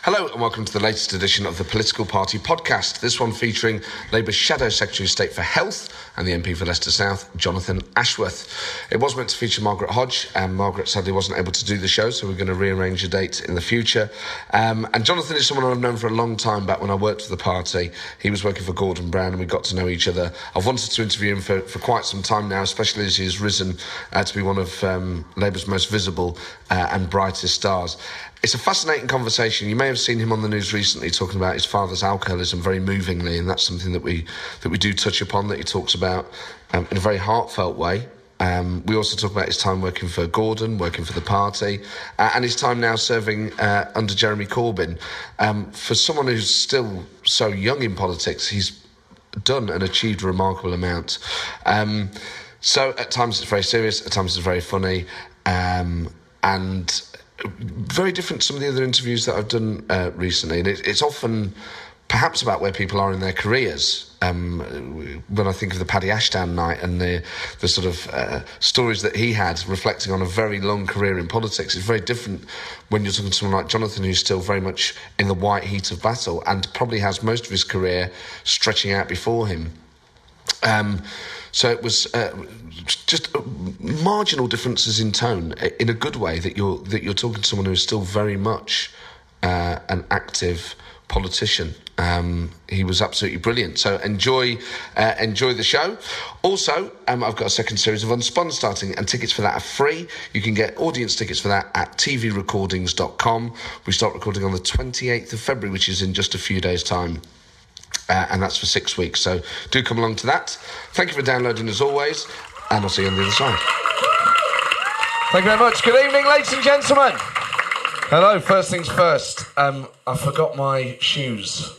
Hello and welcome to the latest edition of the Political Party podcast. This one featuring Labour's Shadow Secretary of State for Health and the MP for Leicester South, Jonathan Ashworth. It was meant to feature Margaret Hodge, and Margaret sadly wasn't able to do the show, so we're going to rearrange a date in the future. Um, and Jonathan is someone I've known for a long time back when I worked for the party. He was working for Gordon Brown and we got to know each other. I've wanted to interview him for, for quite some time now, especially as he has risen uh, to be one of um, Labour's most visible uh, and brightest stars. It's a fascinating conversation. You may have seen him on the news recently talking about his father's alcoholism very movingly, and that's something that we that we do touch upon. That he talks about um, in a very heartfelt way. Um, we also talk about his time working for Gordon, working for the party, uh, and his time now serving uh, under Jeremy Corbyn. Um, for someone who's still so young in politics, he's done and achieved a remarkable amount. Um, so at times it's very serious, at times it's very funny, um, and very different to some of the other interviews that I've done uh, recently. And it, it's often perhaps about where people are in their careers. Um, when I think of the Paddy Ashdown night and the the sort of uh, stories that he had, reflecting on a very long career in politics, it's very different when you're talking to someone like Jonathan, who's still very much in the white heat of battle and probably has most of his career stretching out before him. Um, so it was uh, just uh, marginal differences in tone, uh, in a good way. That you're that you're talking to someone who is still very much uh, an active politician. Um, he was absolutely brilliant. So enjoy uh, enjoy the show. Also, um, I've got a second series of Unspun starting, and tickets for that are free. You can get audience tickets for that at tvrecordings.com. We start recording on the 28th of February, which is in just a few days' time. Uh, and that's for six weeks. So do come along to that. Thank you for downloading as always, and I'll see you on the other side. Thank you very much. Good evening, ladies and gentlemen. Hello, first things first. Um, I forgot my shoes.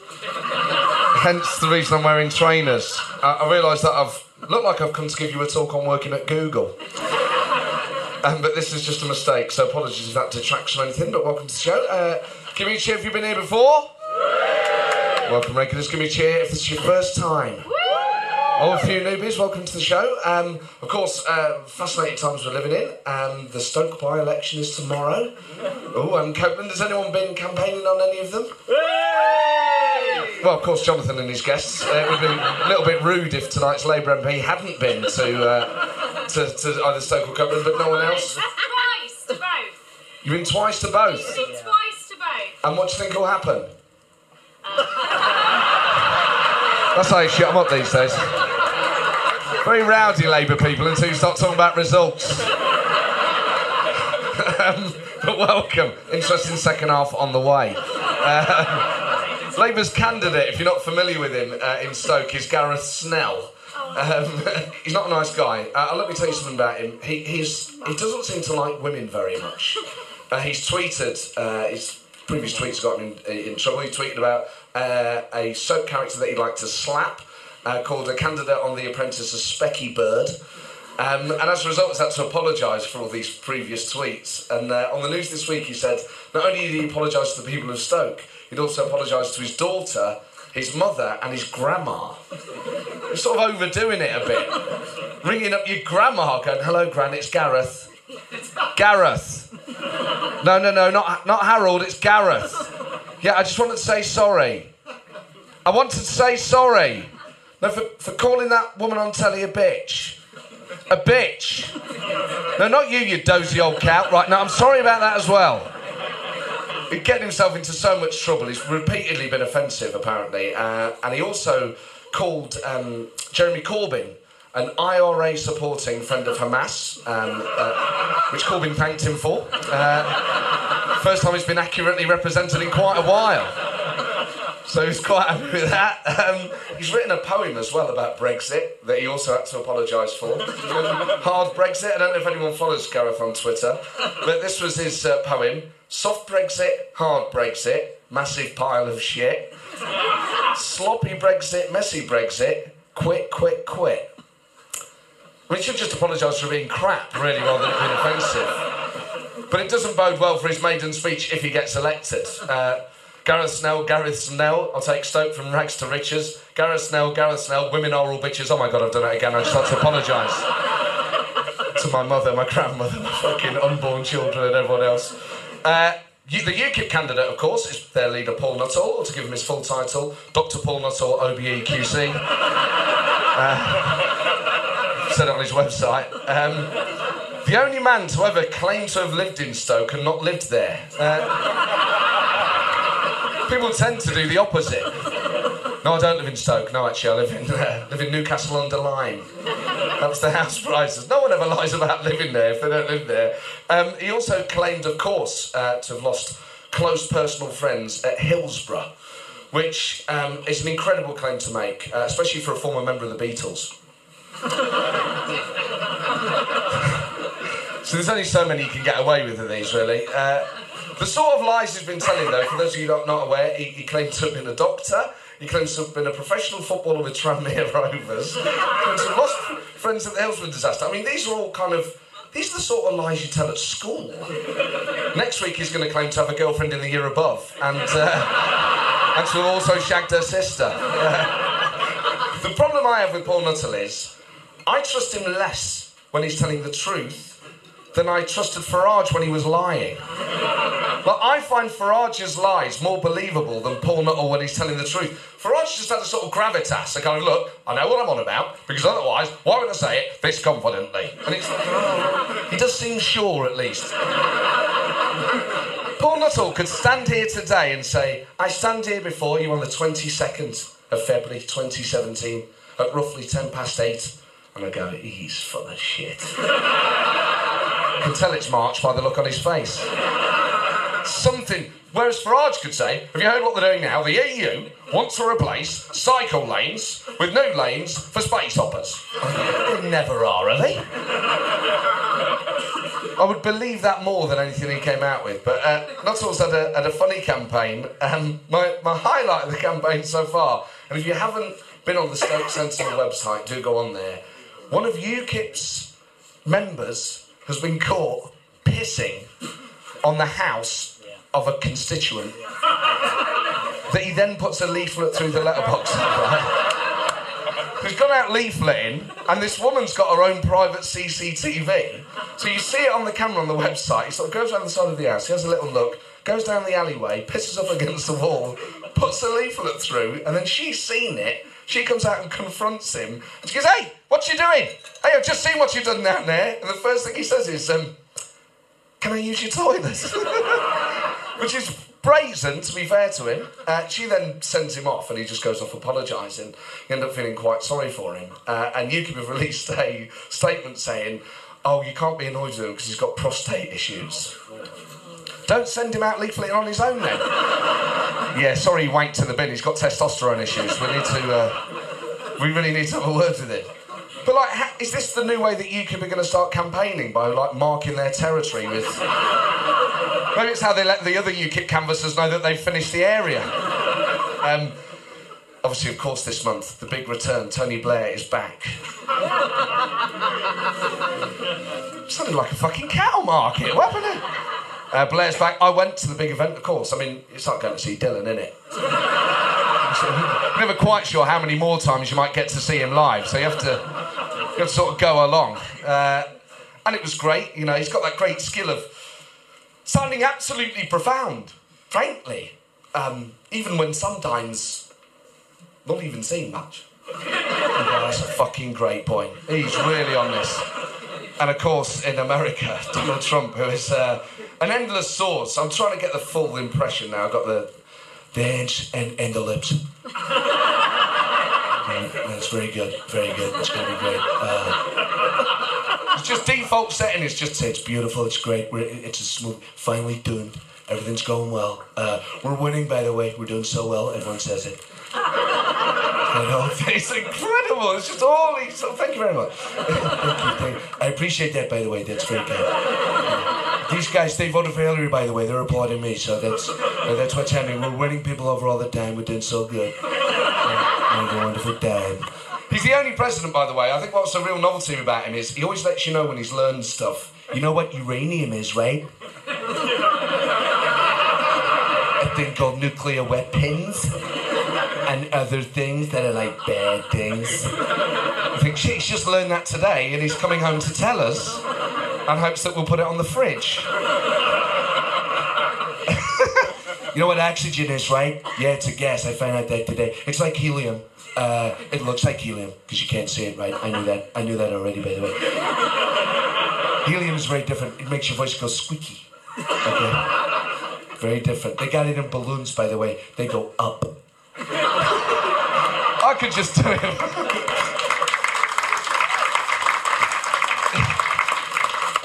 Hence the reason I'm wearing trainers. I, I realise that I've looked like I've come to give you a talk on working at Google. Um, but this is just a mistake, so apologies if that detracts from anything, but welcome to the show. Uh, give me a cheer if you've been here before. Welcome, regulars. Give me a cheer if this is your first time. All a few newbies, welcome to the show. Um, of course, uh, fascinating times we're living in. Um, the Stoke by election is tomorrow. Oh, and Copeland, has anyone been campaigning on any of them? Well, of course, Jonathan and his guests. Uh, it would be a little bit rude if tonight's Labour MP hadn't been to, uh, to, to either Stoke or Copeland, but no one else. Twice to both. You've been twice to both. Been twice to both. And what do you think will happen? That's how you shut them up these days. Very rowdy Labour people until you start talking about results. um, but welcome. Interesting second half on the way. Um, Labour's candidate, if you're not familiar with him uh, in Stoke, is Gareth Snell. Um, he's not a nice guy. Uh, let me tell you something about him. He, he's, he doesn't seem to like women very much. Uh, he's tweeted, uh, his previous tweets got him in, in trouble. He tweeted about uh, a soap character that he'd like to slap, uh, called a candidate on The Apprentice a Specky Bird. Um, and as a result, he's had to apologise for all these previous tweets. And uh, on the news this week, he said not only did he apologise to the people of Stoke, he'd also apologised to his daughter, his mother, and his grandma. He's sort of overdoing it a bit. Ringing up your grandma, going, "Hello, Gran, it's Gareth." Gareth. No, no, no, not not Harold. It's Gareth. Yeah, I just wanted to say sorry. I wanted to say sorry. No, for, for calling that woman on telly a bitch. A bitch. No, not you, you dozy old cow. Right, now I'm sorry about that as well. He's getting himself into so much trouble. He's repeatedly been offensive, apparently. Uh, and he also called um, Jeremy Corbyn an IRA supporting friend of Hamas, um, uh, which Corbyn thanked him for. Uh, first time he's been accurately represented in quite a while. So he's quite happy with that. Um, he's written a poem as well about Brexit that he also had to apologise for. Hard Brexit. I don't know if anyone follows Gareth on Twitter, but this was his uh, poem. Soft Brexit, hard Brexit, massive pile of shit. Sloppy Brexit, messy Brexit, quit, quit, quit. He should just apologise for being crap, really, rather than being offensive. But it doesn't bode well for his maiden speech if he gets elected. Uh, Gareth Snell, Gareth Snell. I'll take Stoke from rags to riches. Gareth Snell, Gareth Snell. Women are all bitches. Oh my god, I've done it again. I just have to apologise to my mother, my grandmother, my fucking unborn children, and everyone else. Uh, the UKIP candidate, of course, is their leader, Paul Nuttall, or to give him his full title, Dr. Paul Nuttall, OBE QC. Uh, said it on his website. Um, the only man to ever claim to have lived in Stoke and not lived there. Uh, people tend to do the opposite. No, I don't live in Stoke. No, actually, I live in uh, live in Newcastle under Lyme. That's the house prices. No one ever lies about living there if they don't live there. Um, he also claimed, of course, uh, to have lost close personal friends at Hillsborough, which um, is an incredible claim to make, uh, especially for a former member of the Beatles. So there's only so many you can get away with of these, really. Uh, the sort of lies he's been telling, though, for those of you not, not aware, he, he claimed to have been a doctor. He claims to have been a professional footballer with Tranmere Rovers. he claims to have lost friends at the Hillsborough disaster. I mean, these are all kind of. These are the sort of lies you tell at school. Next week, he's going to claim to have a girlfriend in the year above, and uh, and to have also shagged her sister. Uh, the problem I have with Paul Nuttall is, I trust him less when he's telling the truth than I trusted Farage when he was lying. But I find Farage's lies more believable than Paul Nuttall when he's telling the truth. Farage just has a sort of gravitas. They kind of look, I know what I'm on about, because otherwise, why would I say it this confidently? And it's like, oh, he does seem sure at least. Paul Nuttall could stand here today and say, I stand here before you on the 22nd of February 2017 at roughly 10 past 8, and I go, he's full of shit. I can tell it's March by the look on his face. Something. Whereas Farage could say, have you heard what they're doing now? The EU wants to replace cycle lanes with new lanes for space hoppers. they never are, are they? I would believe that more than anything he came out with. But uh, Nuttall's had a, had a funny campaign. Um, my, my highlight of the campaign so far, and if you haven't been on the Stoke Sentinel website, do go on there. One of UKIP's members has been caught pissing on the house of a constituent that he then puts a leaflet through the letterbox. Right? He's gone out leafleting, and this woman's got her own private CCTV. So you see it on the camera on the website. He sort of goes around the side of the house, he has a little look, goes down the alleyway, pisses up against the wall, puts a leaflet through, and then she's seen it. She comes out and confronts him. And she goes, Hey, what you doing? Hey, I've just seen what you've done down there. And the first thing he says is, um, Can I use your toilet? Which is brazen, to be fair to him. Uh, she then sends him off and he just goes off apologising. You end up feeling quite sorry for him. Uh, and UKIP have released a statement saying, Oh, you can't be annoyed with him because he's got prostate issues. Don't send him out leafleting on his own then. yeah, sorry, wanked to the bin. He's got testosterone issues. We need to. Uh, we really need to have a word with him. But like, ha- is this the new way that UKIP are going to start campaigning by like marking their territory with? Maybe it's how they let the other UKIP canvassers know that they've finished the area. Um, obviously, of course, this month the big return. Tony Blair is back. Sounded like a fucking cattle market. What happened? There? Uh, Blair's back. I went to the big event, of course. I mean, it's like going to see Dylan, isn't it? never quite sure how many more times you might get to see him live, so you have to, you have to sort of go along. Uh, and it was great, you know, he's got that great skill of sounding absolutely profound, frankly, um, even when sometimes not even saying much. Oh, that's a fucking great point. He's really on this. And of course, in America, Donald Trump, who is uh, an endless source. I'm trying to get the full impression now. I've got the, the edge and, and the lips. that's very good, very good. It's going to be great. Uh, It's just default setting. It's just it's beautiful. It's great. We're, it's a smooth. Finally done. Everything's going well. Uh, we're winning, by the way. We're doing so well. Everyone says it. I know. It's incredible. It's just all. So thank you very much. thank you, thank you. I appreciate that, by the way. That's very kind. These guys, they voted for Hillary, by the way. They're applauding me, so that's uh, that's what's happening. We're winning people over all the time. We're doing so good. Having a wonderful time. He's the only president, by the way. I think what's a real novelty about him is he always lets you know when he's learned stuff. You know what uranium is, right? A thing called nuclear weapons and other things that are like bad things. I think he's just learned that today and he's coming home to tell us and hopes that we'll put it on the fridge. you know what oxygen is, right? Yeah, it's a gas. I found out that today. It's like helium. Uh, it looks like helium because you can't see it, right? I knew that. I knew that already, by the way. Helium is very different. It makes your voice go squeaky. Okay. Very different. They got it in balloons, by the way. They go up. I could just do it.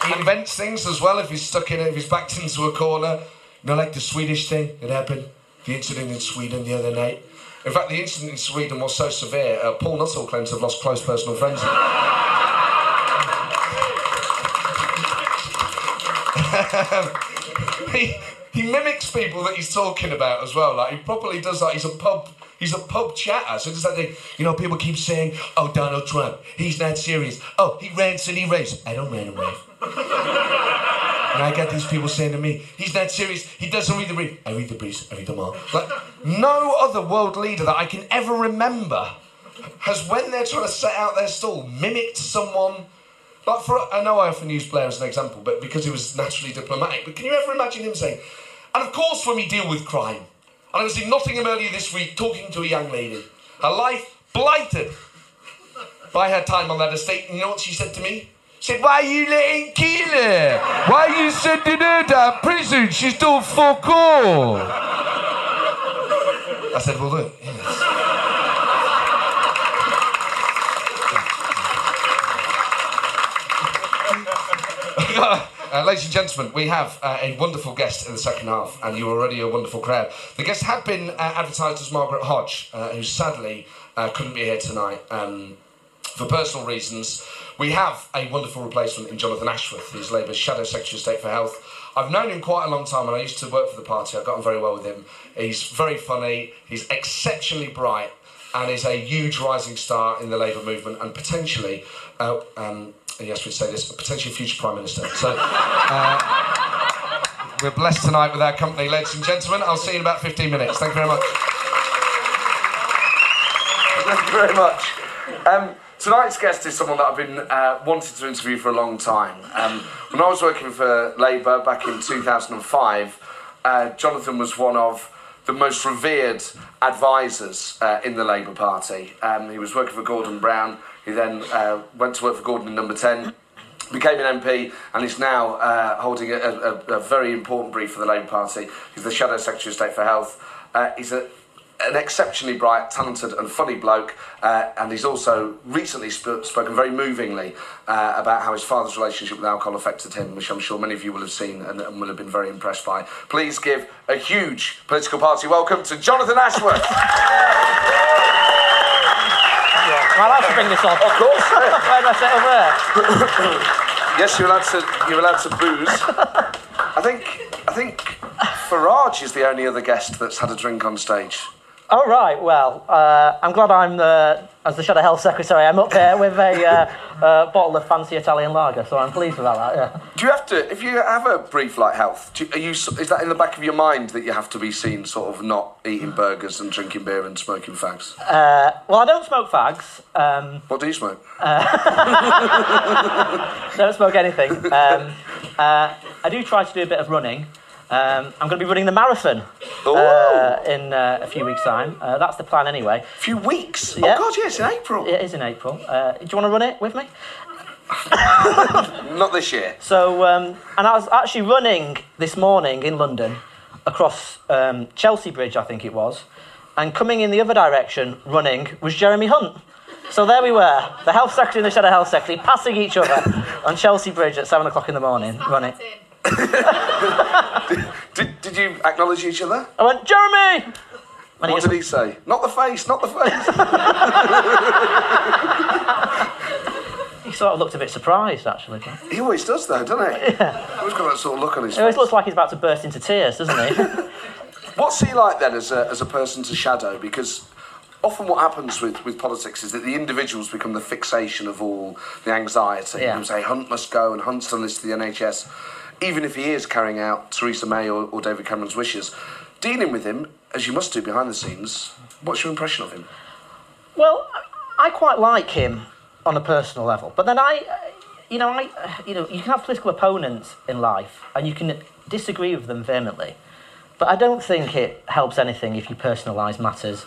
He invents things as well if he's stuck in if he's backed into a corner. You know, like the Swedish thing that happened, the incident in Sweden the other night. In fact, the incident in Sweden was so severe, uh, Paul Nuttall claims to have lost close personal friends. he, he mimics people that he's talking about as well. Like he properly does that. He's a pub. He's a pub chatter. So it's like they, you know, people keep saying, "Oh, Donald Trump, he's not serious. Oh, he rants and he raves. I don't rant and rave." And I get these people saying to me, "He's not serious. He doesn't read the brief. I read the briefs. I read them all." Like no other world leader that I can ever remember has, when they're trying to set out their stall, mimicked someone. Like for, I know I often use Blair as an example, but because he was naturally diplomatic. But can you ever imagine him saying, and of course, when we deal with crime, and I was in Nottingham earlier this week talking to a young lady, her life blighted by her time on that estate. And you know what she said to me? Said, Why are you letting kill her? Why are you sending her to prison? She's done fuck all. I said, Well, look, yes. Uh, ladies and gentlemen, we have uh, a wonderful guest in the second half, and you're already a wonderful crowd. The guest had been uh, advertised as Margaret Hodge, uh, who sadly uh, couldn't be here tonight um, for personal reasons. We have a wonderful replacement in Jonathan Ashworth, who's Labour's Shadow Secretary of State for Health. I've known him quite a long time, and I used to work for the party. I got on very well with him. He's very funny, he's exceptionally bright, and is a huge rising star in the Labour movement, and potentially. Uh, um, yes, we'd say this, potentially future Prime Minister. So, uh, we're blessed tonight with our company, ladies and gentlemen. I'll see you in about 15 minutes. Thank you very much. Thank you very much. Um, tonight's guest is someone that I've been uh, wanting to interview for a long time. Um, when I was working for Labour back in 2005, uh, Jonathan was one of the most revered advisors uh, in the Labour Party. Um, he was working for Gordon Brown. He then uh, went to work for Gordon in Number 10, became an MP, and is now uh, holding a, a, a, very important brief for the Labour Party. He's the Shadow Secretary of State for Health. Uh, he's a, an exceptionally bright, talented, and funny bloke, uh, and he's also recently sp- spoken very movingly uh, about how his father's relationship with alcohol affected him, which I'm sure many of you will have seen and, and will have been very impressed by. Please give a huge political party welcome to Jonathan Ashworth. Am I allowed to bring this on? Of course. Where do I sit over there? yes, you're allowed to. You're allowed to booze. I think. I think Farage is the only other guest that's had a drink on stage. Oh, right. Well, uh, I'm glad I'm the, as the Shadow Health Secretary, I'm up here with a uh, uh, bottle of fancy Italian lager, so I'm pleased about that, yeah. Do you have to, if you have a brief like health, do you, are you, is that in the back of your mind that you have to be seen sort of not eating burgers and drinking beer and smoking fags? Uh, well, I don't smoke fags. Um, what do you smoke? don't smoke anything. Um, uh, I do try to do a bit of running. Um, I'm going to be running the marathon uh, in uh, a few weeks' time. Uh, that's the plan, anyway. A few weeks? Yeah. Oh, God, yes, in April. It is in April. Uh, do you want to run it with me? Not this year. So, um, and I was actually running this morning in London across um, Chelsea Bridge, I think it was, and coming in the other direction, running, was Jeremy Hunt. So there we were, the health secretary and the shadow health secretary passing each other on Chelsea Bridge at seven o'clock in the morning, running. Did, did you acknowledge each other? I went, Jeremy! And What did he say? Not the face, not the face. he sort of looked a bit surprised, actually. he always does, though, doesn't he? Yeah. He's got that sort of look on his He always looks like he's about to burst into tears, doesn't he? What's he like then as a, as a person to shadow? Because often what happens with, with politics is that the individuals become the fixation of all the anxiety. Yeah. People say Hunt must go and Hunt's done this to the NHS, even if he is carrying out Theresa May or, or David Cameron's wishes. Dealing with him, as you must do behind the scenes, what's your impression of him? Well, I quite like him on a personal level, but then I, you know, I, you know, you can have political opponents in life, and you can disagree with them vehemently, but I don't think it helps anything if you personalise matters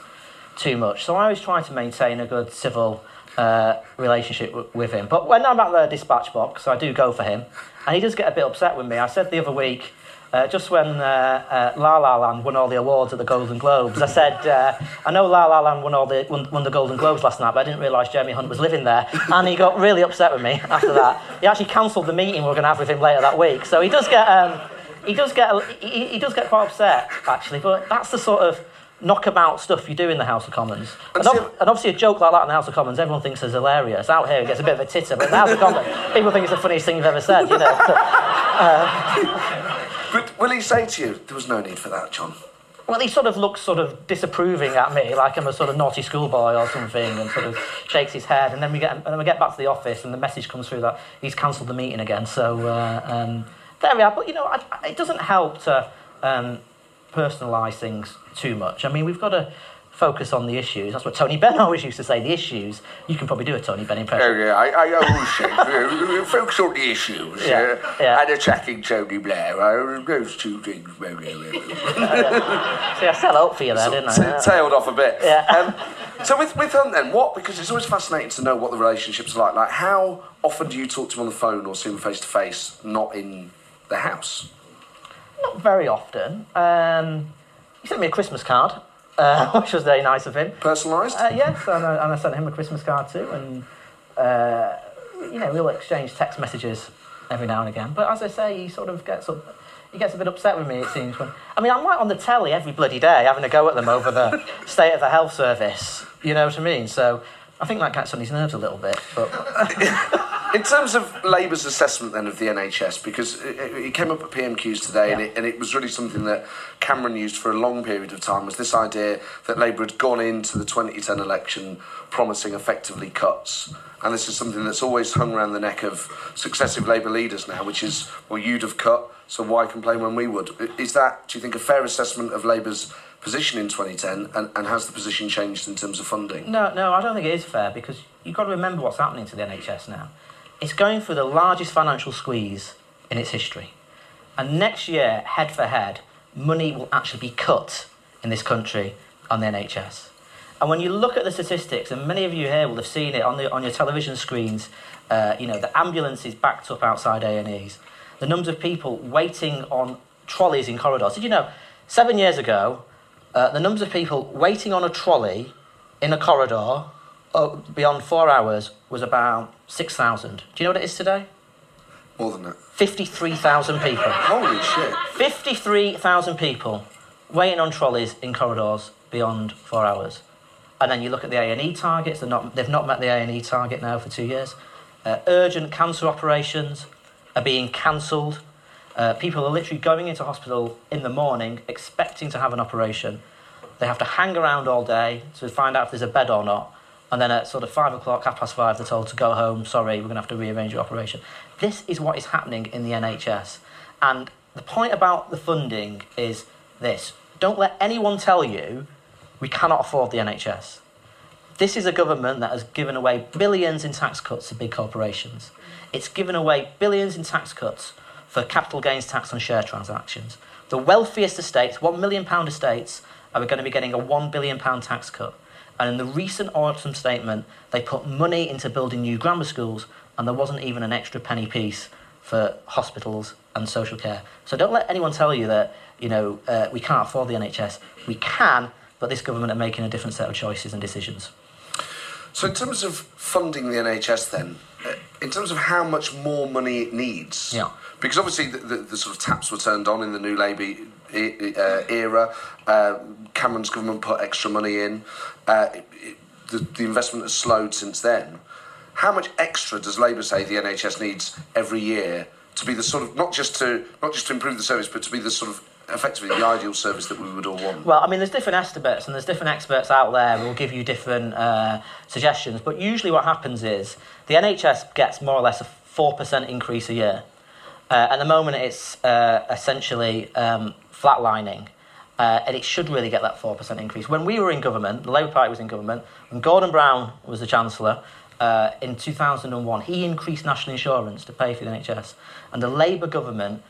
too much. So I always try to maintain a good civil uh, relationship w- with him. But when I'm at the dispatch box, I do go for him, and he does get a bit upset with me. I said the other week. Uh, just when uh, uh, La La Land won all the awards at the Golden Globes, I said, uh, I know La La Land won all the won, won the Golden Globes last night, but I didn't realise Jeremy Hunt was living there, and he got really upset with me after that. He actually cancelled the meeting we were going to have with him later that week. So he does get um, he does get he, he does get quite upset actually, but that's the sort of knockabout stuff you do in the House of Commons. And, ob- and obviously a joke like that in the House of Commons, everyone thinks is hilarious. Out here, it gets a bit of a titter, but in the House of Commons, people think it's the funniest thing you've ever said. You know. So- But will he say to you, there was no need for that, John? Well, he sort of looks sort of disapproving at me, like I'm a sort of naughty schoolboy or something, and sort of shakes his head. And then we get, and then we get back to the office, and the message comes through that he's cancelled the meeting again. So uh, um, there we are. But you know, I, I- it doesn't help to um, personalise things too much. I mean, we've got to focus on the issues. That's what Tony Benn always used to say. The issues. You can probably do a Tony Benn impression. Oh yeah, I, I always say, uh, focus on the issues Yeah, yeah. and attacking Tony Blair. Uh, those two things. See, I set up for you there, didn't I? T- tailed off a bit. Yeah. Um, so with with Hunt then, what? Because it's always fascinating to know what the relationships are like. Like, how often do you talk to him on the phone or see him face to face, not in the house? Not very often. Um, he sent me a Christmas card, uh, which was very nice of him. Personalised? Uh, yes, and I, and I sent him a Christmas card too, and uh, you know we'll exchange text messages every now and again. But as I say, he sort of gets up, he gets a bit upset with me. It seems when I mean I'm right on the telly every bloody day having a go at them over the state of the health service. You know what I mean? So I think that gets on his nerves a little bit. But In terms of Labour's assessment then of the NHS, because it, it came up at PMQs today, and, it, and it was really something that Cameron used for a long period of time, was this idea that Labour had gone into the 2010 election promising effectively cuts. And this is something that's always hung around the neck of successive Labour leaders now, which is, well, you'd have cut, so why complain when we would? Is that, do you think, a fair assessment of Labour's position in 2010, and, and has the position changed in terms of funding? No, no, I don't think it is fair because you've got to remember what's happening to the NHS now. It's going through the largest financial squeeze in its history. And next year, head for head, money will actually be cut in this country on the NHS. And when you look at the statistics, and many of you here will have seen it on, the, on your television screens, uh, you know, the ambulances backed up outside A&Es, the numbers of people waiting on trolleys in corridors. Did you know, seven years ago, uh, the numbers of people waiting on a trolley in a corridor oh, beyond four hours was about 6,000. Do you know what it is today? More than that. 53,000 people. Holy shit. 53,000 people waiting on trolleys in corridors beyond four hours. And then you look at the A&E targets, they're not, they've not met the A&E target now for two years. Uh, urgent cancer operations are being cancelled. Uh, people are literally going into hospital in the morning expecting to have an operation. They have to hang around all day to find out if there's a bed or not. And then at sort of five o'clock, half past five, they're told to go home. Sorry, we're going to have to rearrange your operation. This is what is happening in the NHS. And the point about the funding is this don't let anyone tell you we cannot afford the NHS. This is a government that has given away billions in tax cuts to big corporations. It's given away billions in tax cuts for capital gains tax on share transactions. The wealthiest estates, £1 million estates, are going to be getting a £1 billion tax cut. And in the recent autumn statement, they put money into building new grammar schools, and there wasn't even an extra penny piece for hospitals and social care. So don't let anyone tell you that you know uh, we can't afford the NHS. We can, but this government are making a different set of choices and decisions. So, in terms of funding the NHS, then, uh, in terms of how much more money it needs, Yeah. Because obviously the, the, the sort of taps were turned on in the new Labour uh, era. Uh, Cameron's government put extra money in. Uh, it, it, the, the investment has slowed since then. How much extra does Labour say the NHS needs every year to be the sort of not just to not just to improve the service, but to be the sort of effectively the ideal service that we would all want? Well, I mean, there's different estimates and there's different experts out there who will give you different uh, suggestions. But usually, what happens is the NHS gets more or less a 4% increase a year. Uh, at the moment, it's uh, essentially um, flatlining. Uh, and it should really get that 4% increase. When we were in government, the Labour Party was in government, when Gordon Brown was the Chancellor uh, in 2001, he increased national insurance to pay for the NHS. And the Labour government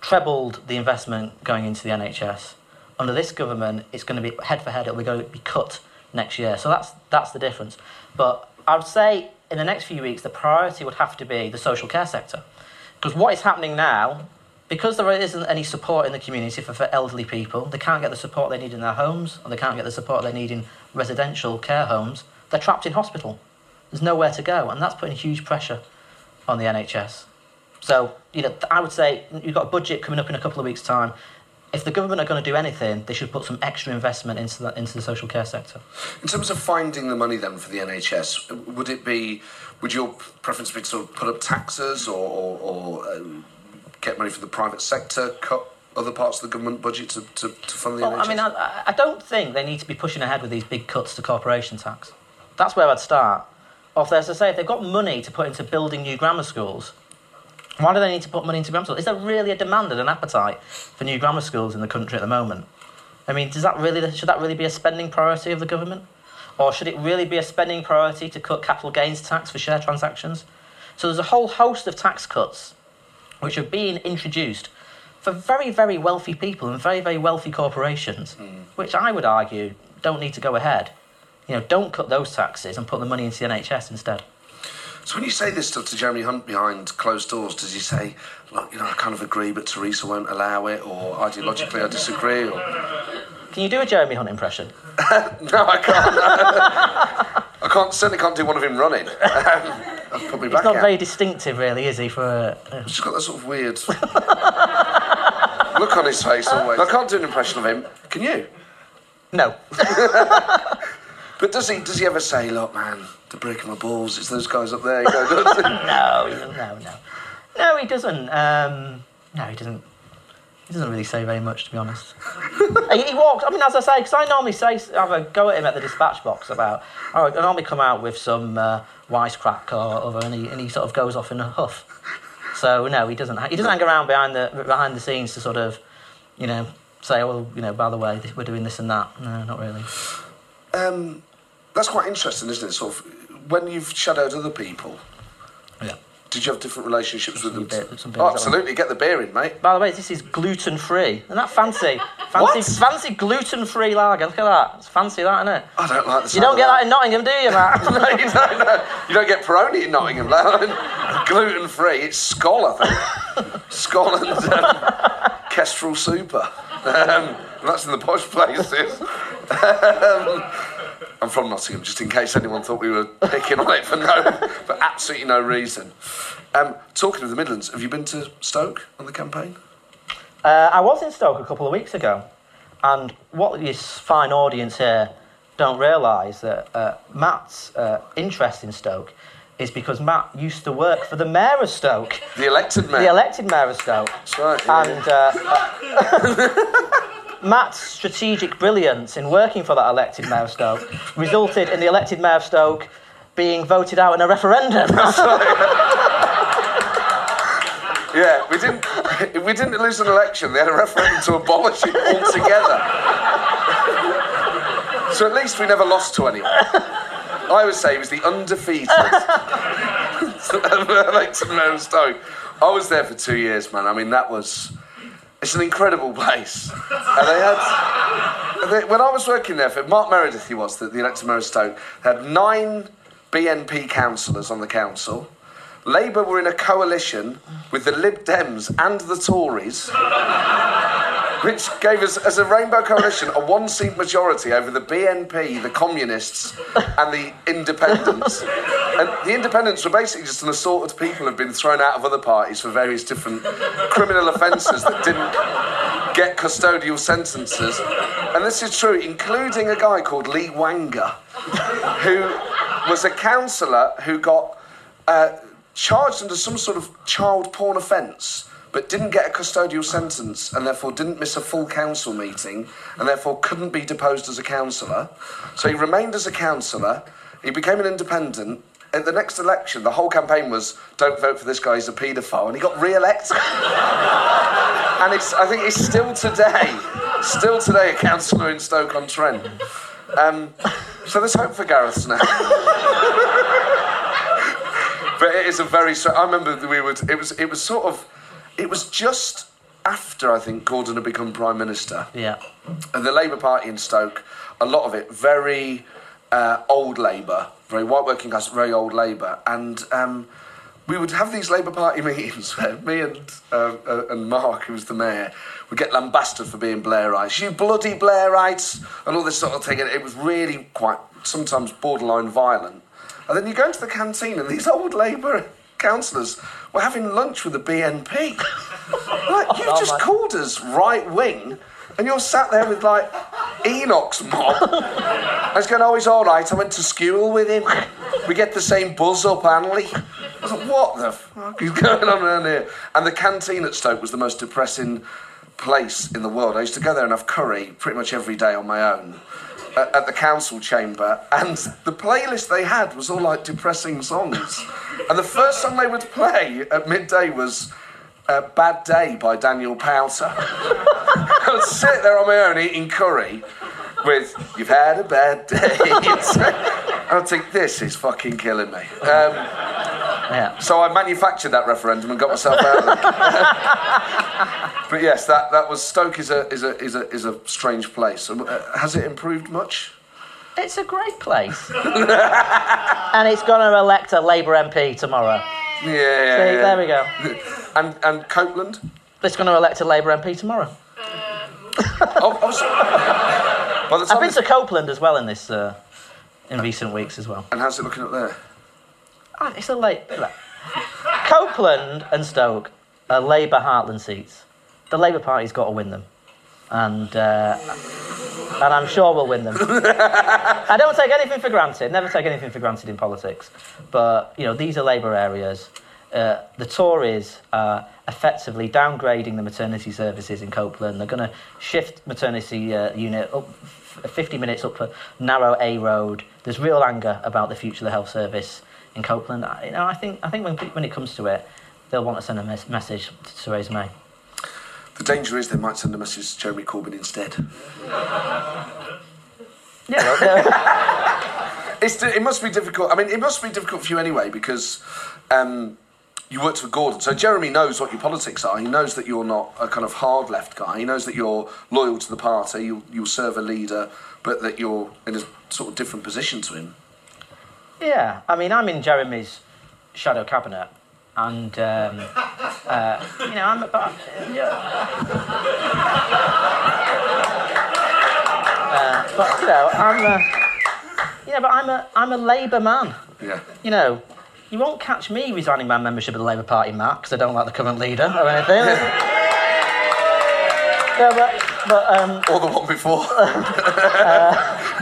trebled the investment going into the NHS. Under this government, it's going to be head for head, it'll be going to be cut next year. So that's, that's the difference. But I would say in the next few weeks, the priority would have to be the social care sector. Because what is happening now, because there isn't any support in the community for, for elderly people, they can't get the support they need in their homes, or they can't get the support they need in residential care homes, they're trapped in hospital. There's nowhere to go, and that's putting huge pressure on the NHS. So, you know, I would say you've got a budget coming up in a couple of weeks' time. If the government are going to do anything, they should put some extra investment into the, into the social care sector. In terms of finding the money then for the NHS, would it be, would your preference be to sort of put up taxes or, or, or um, get money from the private sector, cut other parts of the government budget to, to, to fund the Well, NHS? I mean, I, I don't think they need to be pushing ahead with these big cuts to corporation tax. That's where I'd start. Or if, as I say, if they've got money to put into building new grammar schools, why do they need to put money into grammar schools? Is there really a demand and an appetite for new grammar schools in the country at the moment? I mean, does that really should that really be a spending priority of the government, or should it really be a spending priority to cut capital gains tax for share transactions? So there's a whole host of tax cuts which are being introduced for very, very wealthy people and very, very wealthy corporations, hmm. which I would argue don't need to go ahead. You know, don't cut those taxes and put the money into the NHS instead. So when you say this stuff to Jeremy Hunt behind closed doors, does he say, look, you know, I kind of agree, but Theresa won't allow it, or ideologically I disagree, or... Can you do a Jeremy Hunt impression? No, I can't. I can't, certainly can't do one of him running. Me back He's not out. very distinctive, really, is he? For a, He's just got that sort of weird look on his face always. I can't do an impression of him. Can you? no, But does he? Does he ever say, "Look, man, the breaking my balls"? It's those guys up there. You know, no, no, no, no. He doesn't. Um, no, he doesn't. He doesn't really say very much, to be honest. he, he walks. I mean, as I say, because I normally say have a go at him at the dispatch box about. Oh, I normally come out with some uh, wisecrack or other, and he, and he sort of goes off in a huff. So no, he doesn't. He doesn't hang around behind the behind the scenes to sort of, you know, say, oh, well, you know, by the way, we're doing this and that. No, not really. Um, that's quite interesting, isn't it? Sort of when you've shadowed other people. Yeah. Did you have different relationships with them? beer- oh, absolutely. Get the beer in, mate. By the way, this is gluten free. Isn't that fancy? Fancy, What? fancy gluten free lager. Look at that. It's fancy, that, isn't it? I don't like the You don't get that in Nottingham, do you, Matt? no, you don't, no. You don't get Peroni in Nottingham, gluten free. It's Skol, I think. Skol and um, Kestrel Super. Um, that's in the posh places. Um, I'm from Nottingham, just in case anyone thought we were picking on it for no, for absolutely no reason. Um, talking of the Midlands, have you been to Stoke on the campaign? Uh, I was in Stoke a couple of weeks ago, and what this fine audience here don't realise that uh, Matt's uh, interest in Stoke is because Matt used to work for the mayor of Stoke, The elected mayor. the elected mayor of Stoke. That's right. yeah. And uh, uh, Matt's strategic brilliance in working for that elected mayor of Stoke resulted in the elected mayor of Stoke being voted out in a referendum. Yeah, we didn't. We didn't lose an election. They had a referendum to abolish it altogether. so at least we never lost to anyone. I would say he was the undefeated elected mayor of Stoke. I was there for two years, man. I mean, that was. It's an incredible place. And they had. they- when I was working there for Mark Meredith, he was the, the elected mayor of Stoke. Had nine BNP councillors on the council. Labour were in a coalition with the Lib Dems and the Tories. Which gave us, as a Rainbow Coalition, a one seat majority over the BNP, the Communists, and the Independents. And the Independents were basically just an assorted people who'd been thrown out of other parties for various different criminal offences that didn't get custodial sentences. And this is true, including a guy called Lee Wanger, who was a councillor who got uh, charged under some sort of child porn offence but didn't get a custodial sentence and therefore didn't miss a full council meeting and therefore couldn't be deposed as a councillor. So he remained as a councillor, he became an independent. At the next election, the whole campaign was don't vote for this guy, he's a paedophile, and he got re elected. and it's, I think he's still today, still today, a councillor in Stoke on Trent. Um, so there's hope for Gareth now. but it is a very. I remember we would. It was. It was sort of it was just after I think Gordon had become prime minister. Yeah. And the Labour Party in Stoke, a lot of it very uh, old Labour, very white working class, very old Labour, and. Um, we would have these Labour Party meetings where me and uh, uh, and Mark, who was the mayor, would get lambasted for being Blairites. You bloody Blairites, and all this sort of thing. And it was really quite sometimes borderline violent. And then you go into the canteen, and these old Labour councillors were having lunch with the BNP. like, you've Oh, just called us right wing, and you're sat there with like Enoch's mob. I was going, oh, he's all right. I went to school with him. We get the same buzz up, Hanley. I was like, what the fuck is going on around here? And the canteen at Stoke was the most depressing place in the world. I used to go there and have curry pretty much every day on my own at, the council chamber, and the playlist they had was all like depressing songs. And the first song they would play at midday was uh, Bad Day by Daniel Powter. I would sit there on my own eating curry with You've Had a Bad Day. I would think, this is fucking killing me. Um, Yeah. so I manufactured that referendum and got myself out of it. but yes, that, that was Stoke is a is a is a is a strange place. Um, uh, has it improved much? It's a great place. and it's going to elect a Labour MP tomorrow. Yeah, yeah, See, yeah. there we go. And and Copeland. It's going to elect a Labour MP tomorrow. Oh, was, by the I've been this- to Copeland as well in this uh, in recent weeks as well. and how's it looking up there? Ah, It's a late. Copeland and Stoke are Labour heartland seats. The Labour Party's got to win them, and uh, and I'm sure we'll win them. I don't take anything for granted. Never take anything for granted in politics, but you know these are Labour areas. Uh, the Tories are effectively downgrading the maternity services in Copeland. They're going to shift maternity uh, unit up f- 50 minutes up a narrow A road. There's real anger about the future of the health service in Copeland. I, you know, I think I think when, when it comes to it, they'll want to send a mes- message to Theresa May. The danger is they might send a message to Jeremy Corbyn instead. Yeah, it must be difficult. I mean, it must be difficult for you anyway because um, you worked with Gordon. So Jeremy knows what your politics are. He knows that you're not a kind of hard left guy. He knows that you're loyal to the party. You'll, you'll serve a leader, but that you're in a sort of different position to him. Yeah. I mean, I'm in Jeremy's shadow cabinet, and um, uh, you know, I'm about yeah. Uh, but you know, I'm a, yeah, but I'm a I'm a Labour man. Yeah. You know, you won't catch me resigning my membership of the Labour Party, Matt, because I don't like the current leader or anything. yeah, but but um, Or the one before.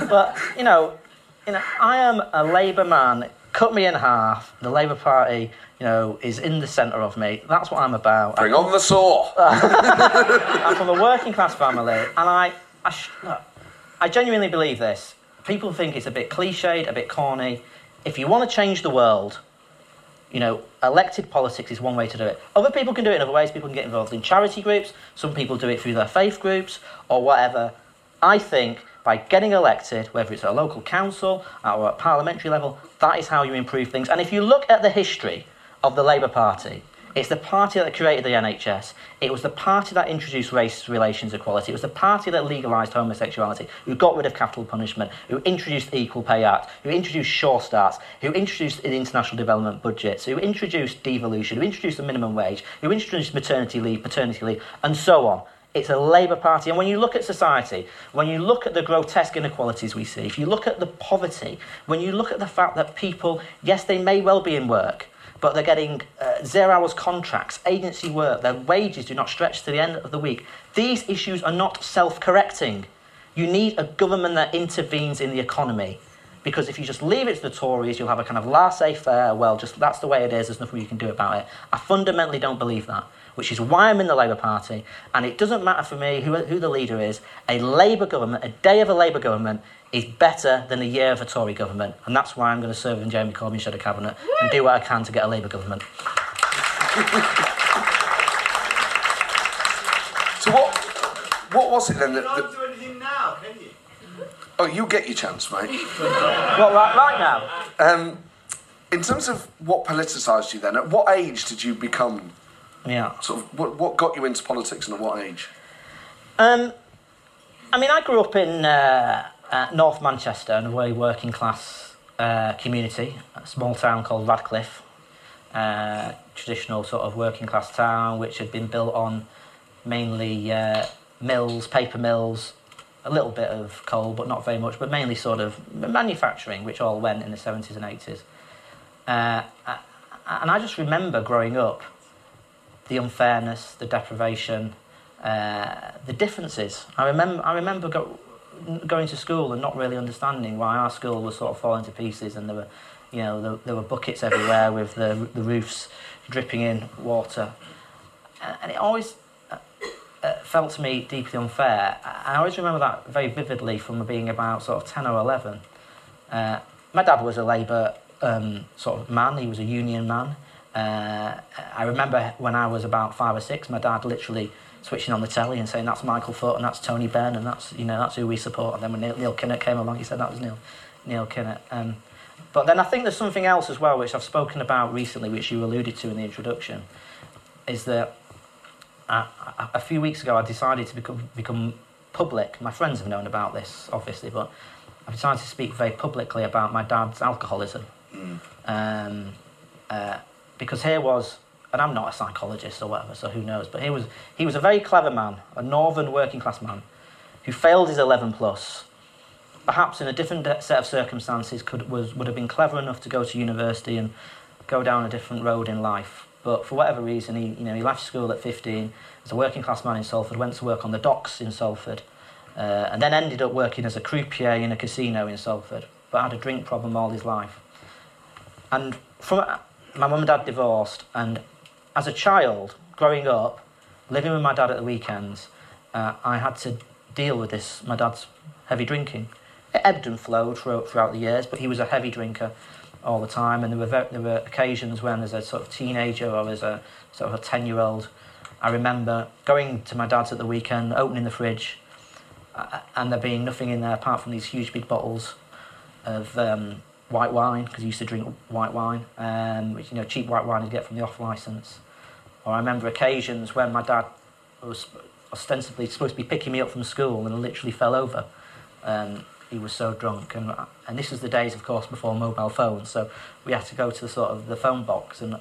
but you know, you know, I am a Labour man. Cut me in half. The Labour Party, you know, is in the centre of me. That's what I'm about. Bring on the saw. I'm from a working class family, and I, I, sh- look, I genuinely believe this. People think it's a bit cliched, a bit corny. If you want to change the world, you know, elected politics is one way to do it. Other people can do it in other ways. People can get involved in charity groups. Some people do it through their faith groups or whatever. I think by getting elected, whether it's at a local council or at parliamentary level, that is how you improve things. And if you look at the history of the Labour Party, it's the party that created the NHS. It was the party that introduced race relations equality. It was the party that legalised homosexuality, who got rid of capital punishment, who introduced the Equal Pay Act, who introduced Sure Starts, who introduced the international development budgets, who introduced devolution, who introduced the minimum wage, who introduced maternity leave, paternity leave, and so on. It's a Labour Party. And when you look at society, when you look at the grotesque inequalities we see, if you look at the poverty, when you look at the fact that people, yes, they may well be in work, but they're getting uh, zero hours contracts, agency work, their wages do not stretch to the end of the week. These issues are not self correcting. You need a government that intervenes in the economy. Because if you just leave it to the Tories, you'll have a kind of laissez faire, well, just that's the way it is, there's nothing you can do about it. I fundamentally don't believe that which is why I'm in the Labour Party. And it doesn't matter for me who, who the leader is. A Labour government, a day of a Labour government, is better than a year of a Tory government. And that's why I'm going to serve in Jeremy Corbyn's shadow cabinet and do what I can to get a Labour government. so what? What was it then? That, You can't do anything now, can you? oh, you get your chance, mate. Well, right, right now, Um, in terms of what politicised you then, at what age did you become yeah. sort of what, what got you into politics and at what age? Um, I mean, I grew up in uh, uh, North Manchester in a very working class uh, community, a small town called Radcliffe, uh, traditional sort of working class town which had been built on mainly uh, mills, paper mills, a little bit of coal, but not very much, but mainly sort of manufacturing, which all went in the 70s and 80s. Uh, and I just remember growing up the unfairness, the deprivation, uh, the differences. I remember, I remember go, going to school and not really understanding why our school was sort of falling to pieces, and there were, you know, there, there were buckets everywhere with the the roofs dripping in water, and, it always uh, uh, felt to me deeply unfair. I always remember that very vividly from being about sort of ten or eleven. Uh, my dad was a Labour um, sort of man. He was a union man. Uh, I remember when I was about five or six, my dad literally switching on the telly and saying, "That's Michael Foot and that's Tony Benn and that's you know that's who we support." And then when Neil, Neil Kinnock came along, he said that was Neil Neil Kinnock. Um, but then I think there's something else as well, which I've spoken about recently, which you alluded to in the introduction, is that a few weeks ago I decided to become become public. My friends have known about this, obviously, but I decided to speak very publicly about my dad's alcoholism. Mm. Um, uh, because here was, and I'm not a psychologist or whatever, so who knows, but he was, he was a very clever man, a northern working class man, who failed his 11 plus. Perhaps in a different set of circumstances, could, was, would have been clever enough to go to university and go down a different road in life. But for whatever reason, he, you know, he left school at 15 as a working class man in Salford, went to work on the docks in Salford, uh, and then ended up working as a croupier in a casino in Salford, but had a drink problem all his life. And from my mum and dad divorced, and as a child, growing up, living with my dad at the weekends, uh, I had to deal with this, my dad's heavy drinking. It ebbed and flowed throughout, throughout the years, but he was a heavy drinker all the time, and there were, very, there were occasions when, as a sort of teenager or as a sort of a 10 year old, I remember going to my dad's at the weekend, opening the fridge, uh, and there being nothing in there apart from these huge big bottles of um, white wine because he used to drink white wine, um, which you know cheap white wine you get from the off license. Or I remember occasions when my dad was ostensibly supposed to be picking me up from school and literally fell over. Um, he was so drunk, and and this was the days, of course, before mobile phones. So we had to go to the sort of the phone box, and uh,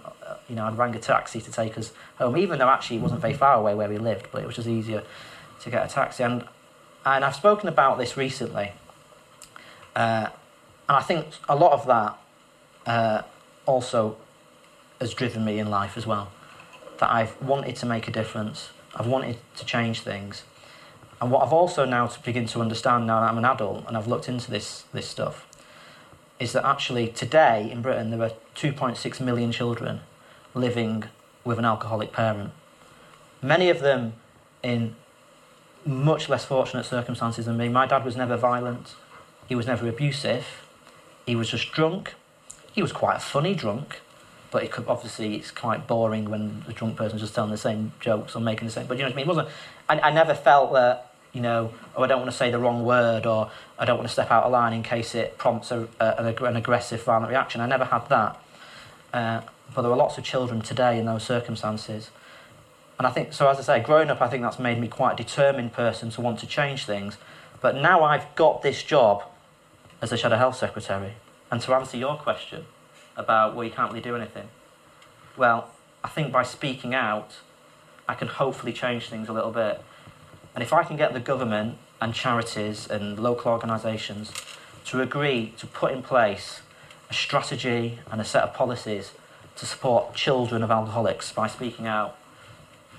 you know I'd rang a taxi to take us home, even though actually it wasn't very far away where we lived, but it was just easier to get a taxi. And and I've spoken about this recently. Uh, and I think a lot of that uh, also has driven me in life as well. That I've wanted to make a difference, I've wanted to change things. And what I've also now to begin to understand now that I'm an adult and I've looked into this, this stuff is that actually today in Britain there are 2.6 million children living with an alcoholic parent. Many of them in much less fortunate circumstances than me. My dad was never violent, he was never abusive, he was just drunk. He was quite a funny drunk, but it could, obviously it's quite boring when the drunk person's just telling the same jokes or making the same. But you know what I mean? It wasn't. I, I never felt that you know, oh, I don't want to say the wrong word or I don't want to step out of line in case it prompts a, a, an, an aggressive, violent reaction. I never had that. Uh, but there were lots of children today in those circumstances. And I think, so as I say, growing up, I think that's made me quite a determined person to want to change things. But now I've got this job as a Shadow Health Secretary. And to answer your question about, well, you can't really do anything, well, I think by speaking out, I can hopefully change things a little bit. And if I can get the government and charities and local organisations to agree to put in place a strategy and a set of policies to support children of alcoholics by speaking out,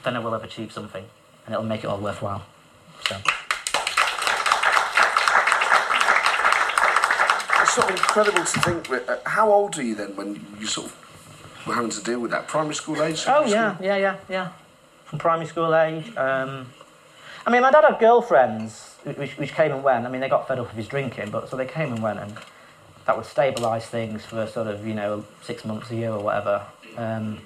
then I will have achieved something and it'll make it all worthwhile. So. Sort of incredible to think. Uh, how old are you then when you sort of were having to deal with that? Primary school age? Oh yeah, school? yeah, yeah, yeah. From primary school age. Um, I mean, my dad had girlfriends which, which came and went. I mean, they got fed up with his drinking, but so they came and went, and that would stabilise things for sort of you know six months a year or whatever. Um,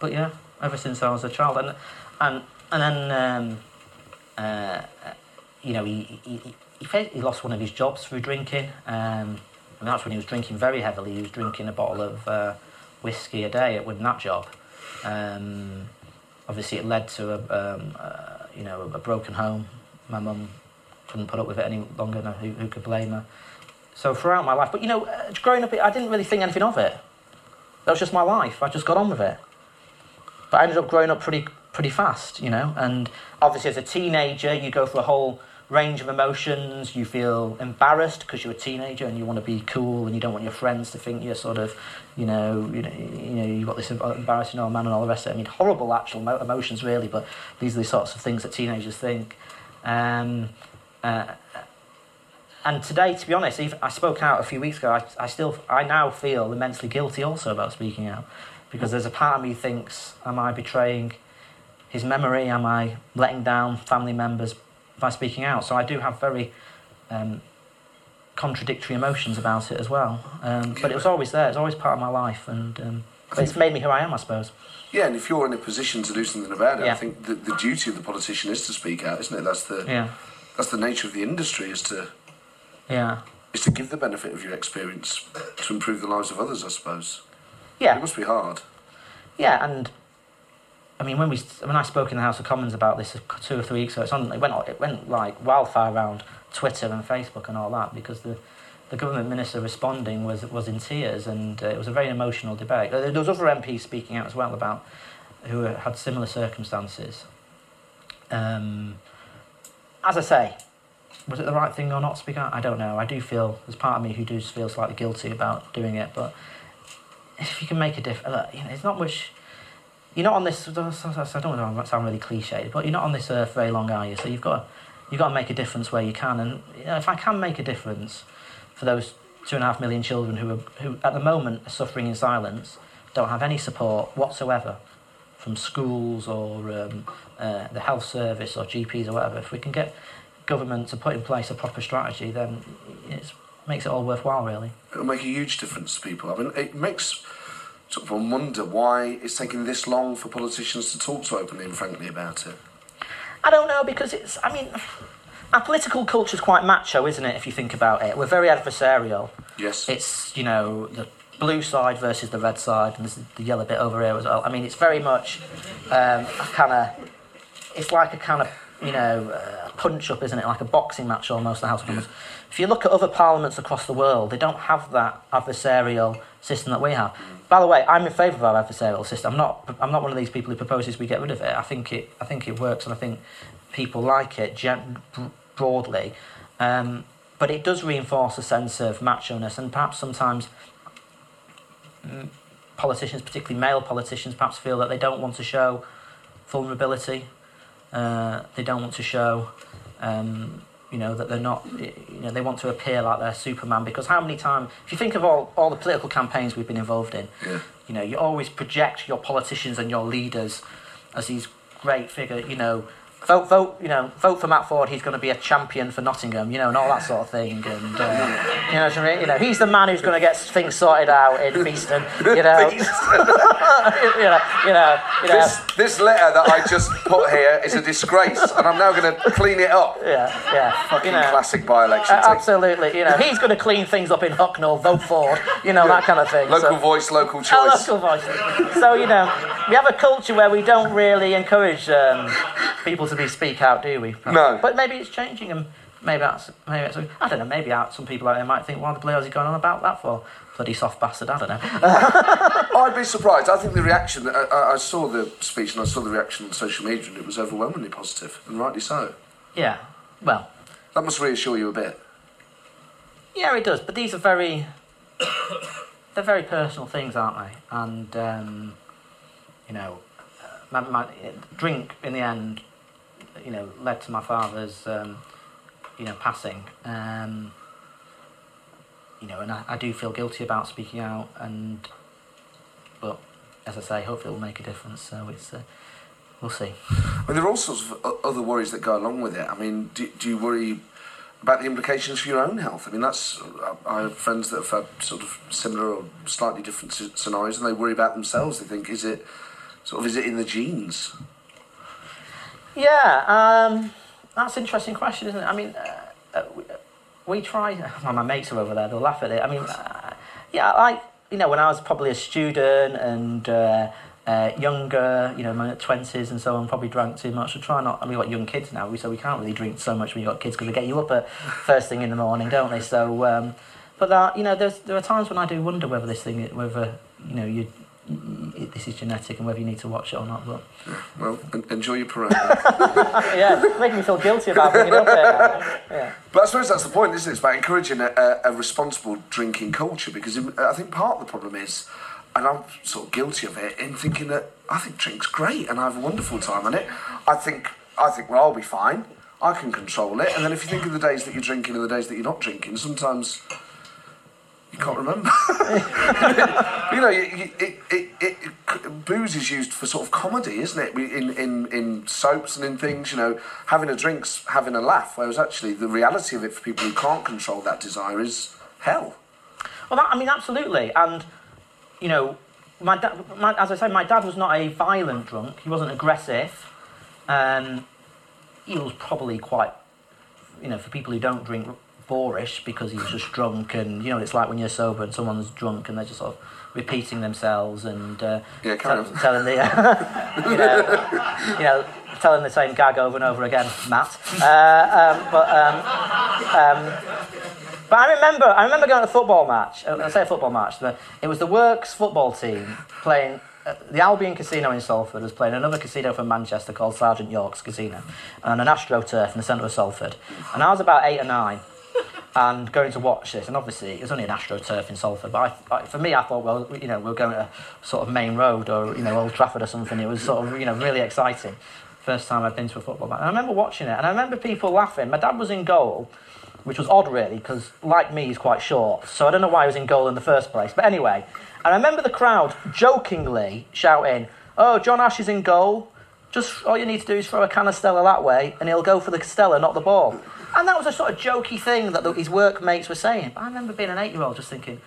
but yeah, ever since I was a child, and and and then um, uh, you know he he, he, he lost one of his jobs through drinking. Um, and that's when he was drinking very heavily. He was drinking a bottle of uh, whiskey a day with that job. Um, obviously, it led to a um, uh, you know a broken home. My mum couldn't put up with it any longer. Who, who could blame her? So throughout my life, but you know, uh, growing up, I didn't really think anything of it. That was just my life. I just got on with it. But I ended up growing up pretty pretty fast, you know. And obviously, as a teenager, you go through a whole range of emotions. You feel embarrassed because you're a teenager and you want to be cool and you don't want your friends to think you're sort of, you know, you know, you know, you've got this embarrassing old man and all the rest of it. I mean, horrible actual emo- emotions, really. But these are the sorts of things that teenagers think. Um, uh, and today, to be honest, I spoke out a few weeks ago. I, I still, I now feel immensely guilty also about speaking out, because there's a part of me thinks, am I betraying his memory? Am I letting down family members by speaking out? So I do have very um, contradictory emotions about it as well. Um, but it was always there. It's always part of my life, and um, it's made me who I am, I suppose. Yeah, and if you're in a position to do something about it, I think the, the duty of the politician is to speak out, isn't it? That's the Yeah, that's the nature of the industry is to yeah, is to give the benefit of your experience to improve the lives of others. I suppose yeah. it must be hard. Yeah, and I mean, when we when I spoke in the House of Commons about this two or three weeks ago, it's on, it went it went like wildfire around Twitter and Facebook and all that because the the government minister responding was was in tears and uh, it was a very emotional debate. Uh, There was other MPs speaking out as well about who had similar circumstances. Um, as I say, was it the right thing or not to speak out? I don't know. I do feel there's part of me who does feel slightly guilty about doing it, but if you can make a difference, you know, it's not much. You're not on this. I don't want to sound really cliched, but you're not on this earth very long, are you? So you've got you've got to make a difference where you can. And you know, if I can make a difference for those two and a half million children who are, who at the moment are suffering in silence, don't have any support whatsoever from schools or um, uh, the health service or GPs or whatever. If we can get government to put in place a proper strategy, then it makes it all worthwhile, really. It'll make a huge difference to people. I mean, it makes sort of one wonder why it's taking this long for politicians to talk so openly and frankly about it. I don't know because it's. I mean, our political culture is quite macho, isn't it? If you think about it, we're very adversarial. Yes. It's you know the blue side versus the red side, and there's the yellow bit over here as well. I mean, it's very much um, a kind of. It's like a kind of you know uh, punch up, isn't it? Like a boxing match almost. The House of Commons. If you look at other parliaments across the world, they don't have that adversarial system that we have. By the way, I'm in favour of our adversarial system. I'm not. I'm not one of these people who proposes we get rid of it. I think it. I think it works, and I think people like it gen- broadly. Um, but it does reinforce a sense of macho-ness, and perhaps sometimes mm, politicians, particularly male politicians, perhaps feel that they don't want to show vulnerability. Uh, they don't want to show, um, you know, that they're not. You know, they want to appear like they're Superman. Because how many times, if you think of all all the political campaigns we've been involved in, Yeah. you know, you always project your politicians and your leaders as these great figure You know, vote, vote, you know, vote for Matt Forde. He's going to be a champion for Nottingham. You know, and all that sort of thing. And uh, you know, what I mean? you know, he's the man who's going to get things sorted out in Beeston. You know, you know, you know, you know. This, this letter that I just put here is a disgrace, and I'm now going to clean it up. Yeah, yeah. Fucking you know, classic by-election. uh, absolutely. You know, he's going to clean things up in Hucknall, vote Forde. You know that kind of thing. Local so, voice, local Oh, choice. local voice. So you know, we have a culture where we don't really encourage um, people be speak out, do we? No. But maybe it's changing, and maybe that's maybe that's, I don't know. Maybe out some people out there might think, "Why the bloody he going on about that for?" Bloody soft bastard. I don't know. I'd be surprised. I think the reaction. I, I, I saw the speech and I saw the reaction on social media, and it was overwhelmingly positive, and rightly so. yeah. Well, That must reassure you a bit. Yeah, it does. But these are very, they're very personal things, aren't they? And um, you know, my, my drink in the end, you know, led to my father's, um, you know, passing. Um, you know, and I, I do feel guilty about speaking out, and but as I say, hopefully it'll make a difference. So it's, uh, we'll see. I mean, there are all sorts of other worries that go along with it. I mean, do, do you worry about the implications for your own health? I mean, that's I have friends that have had sort of similar or slightly different scenarios, and they worry about themselves. They think, is it sort of is it in the genes? Yeah, um, that's an interesting question, isn't it? I mean, uh, uh, we, we try. My mates are over there; they'll laugh at it. I mean, uh, yeah, like you know, when I was probably a student and uh, uh, younger, you know, my twenties and so on, probably drank too much. I try not. I mean, we've got young kids now, so we can't really drink so much when you've got kids because they get you up at first thing in the morning, don't they? So, um, but that you know, there's there are times when I do wonder whether this thing, whether you know, you. This is genetic, and whether you need to watch it or not. But Well, enjoy your parade. yeah, it's making me feel guilty about bringing it up there. Yeah. But I suppose that's the point, isn't it? It's about encouraging a, a, a responsible drinking culture because I think part of the problem is, and I'm sort of guilty of it, in thinking that I think drink's great and I have a wonderful time on it. I think, I think, well, I'll be fine. I can control it. And then if you think of the days that you're drinking and the days that you're not drinking, sometimes you can't remember. you know, it, it, it, it, booze is used for sort of comedy, isn't it? In, in, in soaps and in things, you know, having a drink's having a laugh, whereas actually the reality of it for people who can't control that desire is hell. Well, that, I mean, absolutely. And, you know, my my, as I say, my dad was not a violent drunk. He wasn't aggressive. Um, he was probably quite, you know, for people who don't drink, boorish because he was just drunk. And, you know, it's like when you're sober and someone's drunk and they're just sort of repeating themselves and uh, Yeah, tell- telling the, you know, you know, telling the same gag over and over again, Matt. Uh, um, but um, but I remember, I remember going to a football match. uh, I say a football match. but It was the Works football team playing. Uh, the Albion Casino in Salford was playing another casino from Manchester called Sergeant York's Casino, and an AstroTurf in the centre of Salford. And I was about eight or nine, and going to watch this. And obviously, it was only an AstroTurf in Salford. But I, I, for me, I thought, well, you know, we're going to sort of Maine Road or you know Old Trafford or something. It was sort of you know really exciting. First time I'd been to a football match. And I remember watching it, and I remember people laughing. My dad was in goal which was odd really because like me he's quite short so i don't know why he was in goal in the first place but anyway and i remember the crowd jokingly shouting oh john ash is in goal just all you need to do is throw a can of stella that way and he'll go for the stella not the ball and that was a sort of jokey thing that the, his workmates were saying but i remember being an eight year old just thinking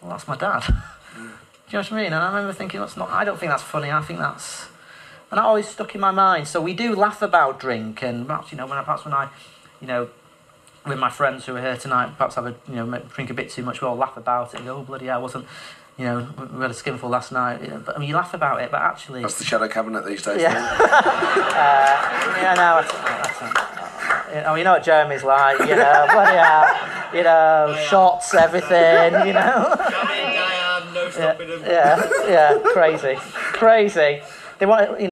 well that's my dad do you know what i mean and i remember thinking that's not i don't think that's funny i think that's and that always stuck in my mind so we do laugh about drink and perhaps you know when I, perhaps when i you know with my friends who are here tonight, perhaps have a you know drink a bit too much. We all laugh about it and go, "Oh bloody hell, I wasn't." You know, we had a skinful last night. You know, But I mean, you laugh about it, but actually, That's the shadow cabinet these days. Yeah. isn't it? yeah, no, that's, that's, uh, oh, you know what Jeremy's like. You know, bloody hell, you know, shots, everything. You know, Jamie, Diane, no yeah, stopping yeah, yeah, crazy, crazy. They want, you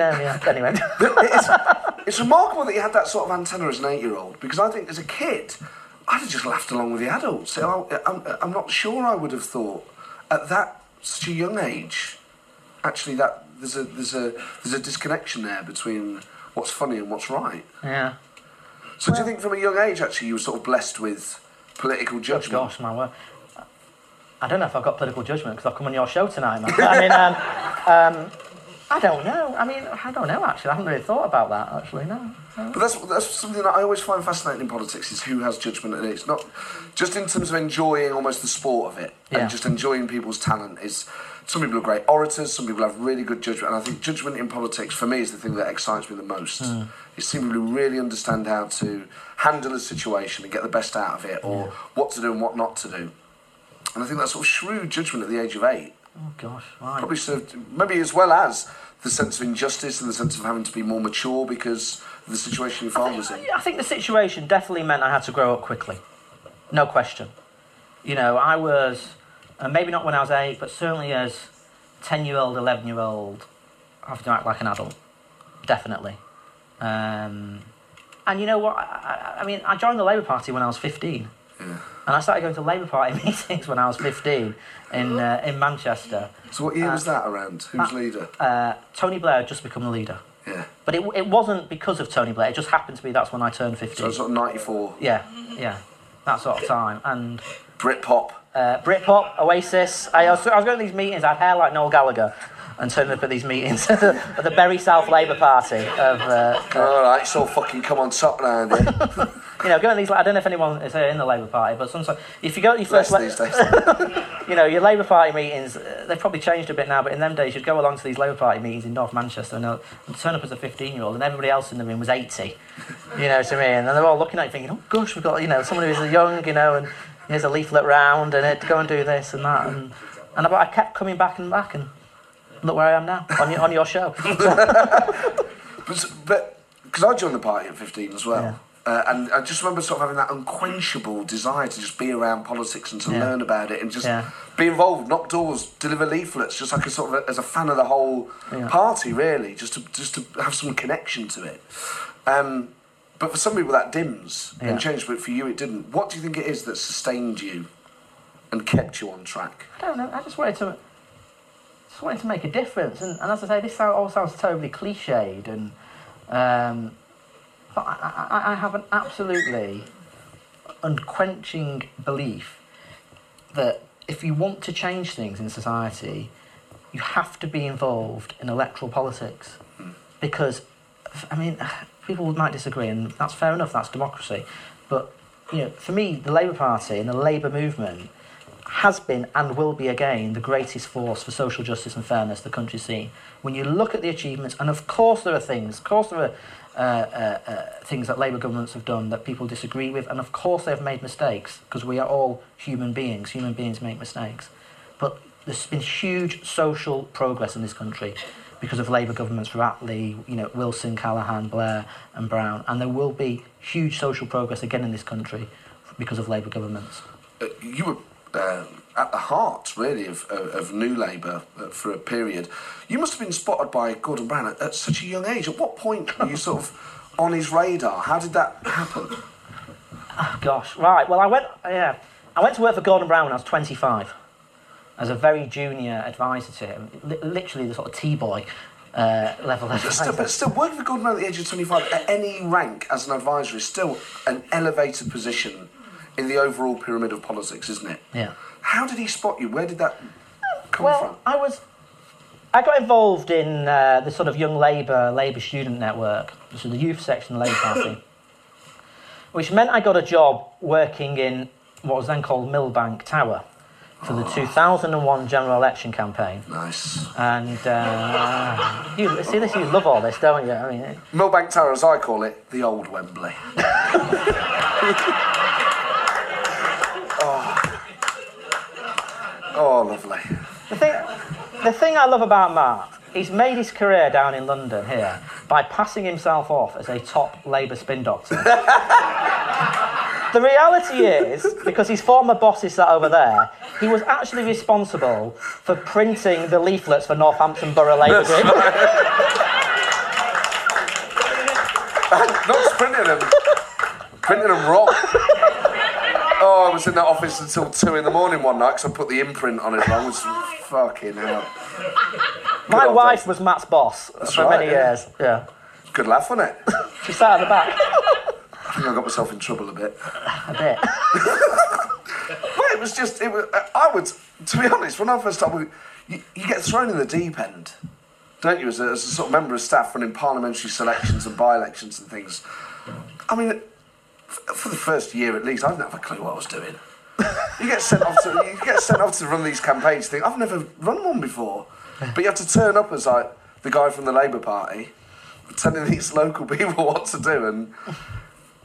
Anyway. it's, it's remarkable that you had that sort of antenna as an eight-year-old because I think as a kid, I'd have just laughed along with the adults. So I, I'm, I'm not sure I would have thought at that such a young age. Actually, that there's a there's a there's a disconnection there between what's funny and what's right. yeah. So do you think from a young age actually you were sort of blessed with political judgment? Gosh, man. Well, I don't know if I've got political judgment because I've come on your show tonight, man. I mean, um, um, I don't know. I mean, I don't know, actually. I haven't really thought about that, actually, no. But that's that's something that I always find fascinating in politics is who has judgment, and it's not just in terms of enjoying almost the sport of it Yeah. and just enjoying people's talent. Is some people are great orators, some people have really good judgment, and I think judgment in politics for me is the thing that excites me the most. Hmm. It's seeming to really understand how to handle a situation and get the best out of it, or what to do and what not to do. And I think that sort of shrewd judgment at the age of eight Oh, gosh, right. probably served maybe as well as the sense of injustice and the sense of having to be more mature because of the situation your father was in. I think the situation definitely meant I had to grow up quickly. No question. You know, I was, uh, maybe not when I was eight, but certainly as 10 year old, 11 year old, having to act like an adult. Definitely. Um, and you know what? I, I, I mean, I joined the Labour Party when I was 15. And I started going to Labour Party meetings when I was 15 in, uh, in Manchester. So what year was that around? Who's leader? Uh, Tony Blair had just become the leader. Yeah. But it, it wasn't because of Tony Blair, it just happened to be that's when I turned 15. So it was sort of 94. Yeah, yeah, that sort of time. And Britpop. uh, Britpop, Oasis. I was, I was going to these meetings. I had hair like Noel Gallagher, and turning up at these meetings at the, the Bury South Labour Party of. Uh, it's all fucking come on top here. you know, going to these. I don't know if anyone is in the Labour Party, but sometimes if you go to your Less first, these days. you know, your Labour Party meetings, uh, they've probably changed a bit now. But in them days, you'd go along to these Labour Party meetings in North Manchester and, uh, and turn up as a 15-year-old, and everybody else in the room was 80. You know what I mean? And they're all looking at you thinking, "Oh gosh, we've got you know someone who's young, you know, and here's a leaflet round, and it, go and do this and that." And and I, I kept coming back and back, and look where I am now on your on your show. But because I joined the party at 15 as well. Yeah. Uh, and I just remember sort of having that unquenchable desire to just be around politics and to Yeah. learn about it and just Yeah. be involved, knock doors, deliver leaflets, just like a sort of a, as a fan of the whole Yeah. party, really, just to just to have some connection to it. Um, but for some people that dims and changes, but for you it didn't. What do you think it is that sustained you and kept you on track? I don't know. I just wanted to, just wanted to make a difference. And, and as I say, this all sounds terribly cliched, and um, but I, I, I have an absolutely unquenching belief that if you want to change things in society, you have to be involved in electoral politics, because I mean, people might disagree, and that's fair enough. That's democracy, but you know, for me, the Labour Party and the Labour movement has been and will be again the greatest force for social justice and fairness the country's seen. When you look at the achievements, and of course there are things, of course there are uh, uh, uh, things that Labour governments have done that people disagree with, and of course they've made mistakes because we are all human beings. Human beings make mistakes, but there's been huge social progress in this country because of Labour governments for Attlee, you know, Wilson, Callaghan, Blair, and Brown, and there will be huge social progress again in this country because of Labour governments. uh, you were uh, at the heart, really, of, of, of New Labour uh, for a period. You must have been spotted by Gordon Brown at, at such a young age. At what point were you sort of on his radar? How did that happen? Oh, Gosh, right. Well, I went. Yeah, I went to work for Gordon Brown when I was 25, as a very junior advisor to him. Li- literally the sort of T-boy uh, level But still, but still, working for Gordon Brown at the age of 25 at any rank as an advisor is still an elevated position in the overall pyramid of politics, isn't it? Yeah. How did he spot you? Where did that come Well, from? Well, I was. I got involved in uh, the sort of Young Labour Labour Student Network, so the youth section of the Labour Party, which meant I got a job working in what was then called Millbank Tower for the 2001 general election campaign. Nice. And uh, you see this, you love all this, don't you? I mean, it- Millbank Tower, as I call it, the old Wembley. oh. lovely. the thing, the thing I love about Mark, he's made his career down in London here by passing himself off as a top Labour spin doctor. the reality is, because his former boss is sat over there, he was actually responsible for printing the leaflets for Northampton Borough Labour Group. not just printing them, printing them wrong. Oh, I was in that office until two in the morning one night because I put the imprint on it wrong. It was fucking hell. My wife was Matt's boss for right, many yeah. years. Yeah. Good laugh, wasn't it? She sat at the back I think I got myself in trouble a bit. a bit. Well, it was just, it was, I would, to be honest, when I first started, you, you get thrown in the deep end, don't you, as a, as a sort of member of staff running parliamentary selections and by elections and things. I mean, for the first year at least, I didn't have a clue what I was doing. You get sent off to you get sent off to run these campaigns. Think I've never run one before, but you have to turn up as like the guy from the Labour Party, telling these local people what to do, and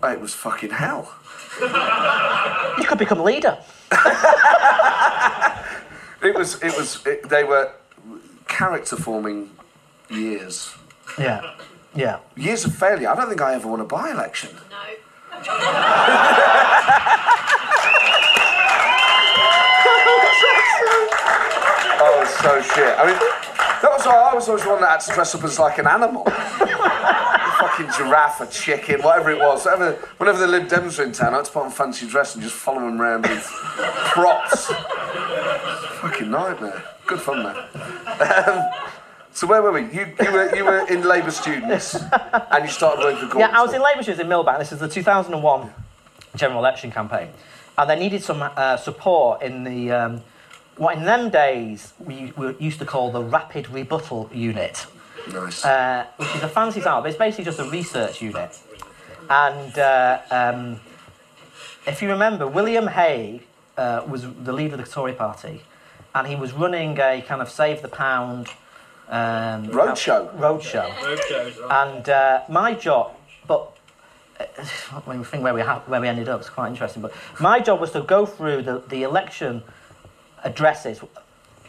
oh, it was fucking hell. You could become leader. It was. It was. It, they were character forming years. Yeah. Yeah. Years of failure. I don't think I ever won a by election. No. Oh, so shit. I mean, that was I was always one that had to dress up as like an animal. a fucking giraffe, a chicken, whatever it was. Whatever, whenever the Lib Dems were in town, I had to put on fancy dress and just follow them around with props. fucking nightmare. Good fun, man. Um, so where were we? You, you were you were in Labour students, and you started working for Gordon. Yeah, I was in Labour students in Millbank. This is the 2001 general election campaign. And they needed some uh, support in the, um, what in them days we, we used to call the Rapid Rebuttal Unit, Nice. uh, which is a fancy title, but it's basically just a research unit. And uh, um, if you remember, William Hague uh, was the leader of the Tory party, and he was running a kind of Save the Pound um, Roadshow. Roadshow. And uh, my job, but uh, when we think where we ha- where we ended up, it's quite interesting. But my job was to go through the, the election addresses,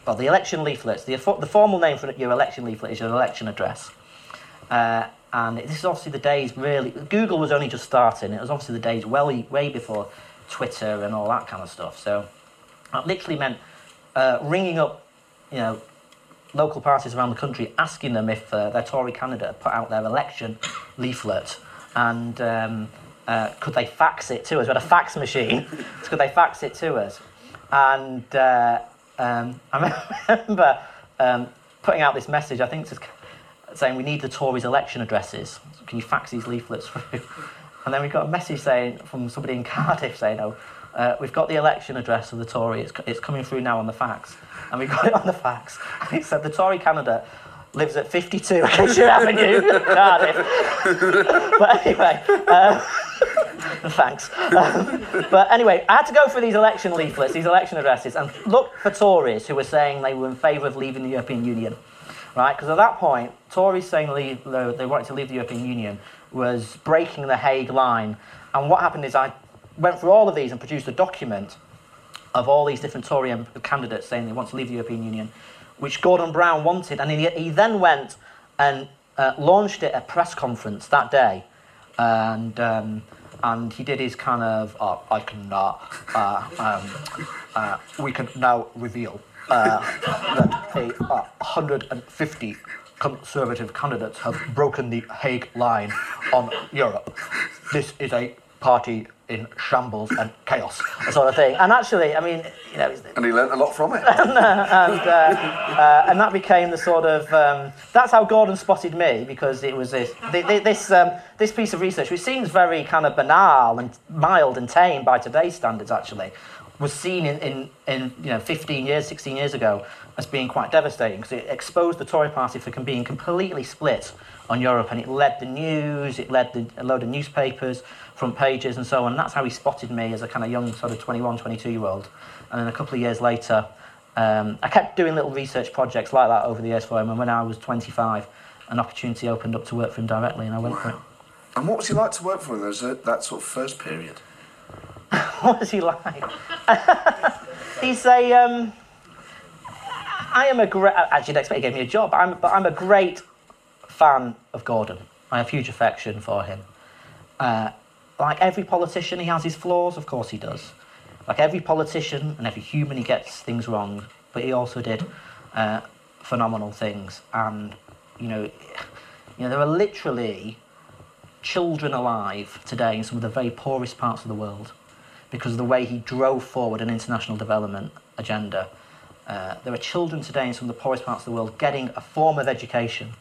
well, the election leaflets. The, the formal name for your election leaflet is your election address. Uh, and this is obviously the days really. Google was only just starting. It was obviously the days well way before Twitter and all that kind of stuff. So that literally meant uh, ringing up, you know, local parties around the country asking them if uh, their Tory candidate put out their election leaflet and um, uh, could they fax it to us? We had a fax machine. so could they fax it to us? And uh, um, I remember um, putting out this message, I think, saying we need the Tories' election addresses. Can you fax these leaflets through? And then we got a message saying from somebody in Cardiff saying, "Oh, uh, we've got the election address of the Tory. It's, it's coming through now on the fax." And we got it on the fax. And it said the Tory candidate lives at 52 Acacia Avenue, Cardiff. but anyway, um, thanks. Um, but anyway, I had to go through these election leaflets, these election addresses, and look for Tories who were saying they were in favour of leaving the European Union. Right? Because at that point, Tories saying they they wanted to leave the European Union was breaking the Hague line. And what happened is I went through all of these and produced a document of all these different Tory candidates saying they want to leave the European Union, which Gordon Brown wanted. And he, he then went and uh, launched it at a press conference that day. And, um, and he did his kind of, uh, I can, uh, um, uh, we can now reveal uh, that a, uh, 150 conservative candidates have broken the Hague line on Europe. This is a party in shambles and chaos, sort of thing. And actually, I mean, you know, and he learnt a lot from it. and, uh, uh, and that became the sort of um, that's how Gordon spotted me because it was this thi- thi- this um, this piece of research, which seems very kind of banal and mild and tame by today's standards, actually, was seen in, in, in you know 15 years, 16 years ago as being quite devastating because it exposed the Tory party for being completely split on Europe and it led the news, it led the, a load of newspapers, front pages and so on. And that's how he spotted me as a kind of young sort of 21, 22 year old. And then a couple of years later, um, I kept doing little research projects like that over the years for him. And when I was 25, an opportunity opened up to work for him directly and I went for it. And what was he like to work for in those, that sort of first period? what was he like? He's a. Um, I am a great. As you'd expect, he gave me a job. I'm, but I'm a great fan of Gordon. I have huge affection for him. Uh, like every politician, he has his flaws. Of course, he does. Like every politician and every human, he gets things wrong. But he also did uh, phenomenal things. And you know, you know, there are literally children alive today in some of the very poorest parts of the world because of the way he drove forward an international development agenda. Uh, there are children today in some of the poorest parts of the world getting a form of education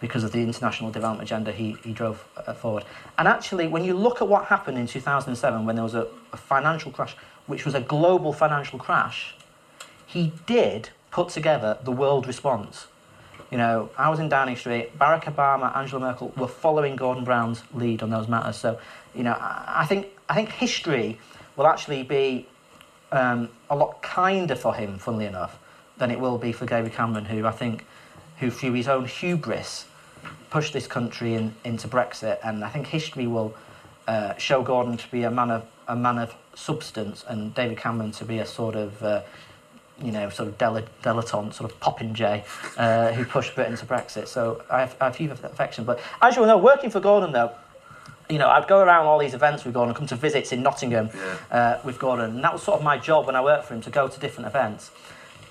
because of the international development agenda he, he drove uh, forward. And actually, when you look at what happened in 2007 when there was a, a financial crash, which was a global financial crash, he did put together the world response. You know, I was in Downing Street, Barack Obama, Angela Merkel were following Gordon Brown's lead on those matters. So, you know, I, think, I think history will actually be um, a lot kinder for him, funnily enough, than it will be for David Cameron, who I think, who through his own hubris pushed this country in, into Brexit. And I think history will uh, show Gordon to be a man of a man of substance, and David Cameron to be a sort of uh, you know, sort of dilettante, sort of popinjay, uh, who pushed Britain to Brexit. So I have, I have huge affection. But as you all know, working for Gordon, though, you know, I'd go around all these events with Gordon, come to visits in Nottingham yeah. uh, with Gordon, and that was sort of my job when I worked for him to go to different events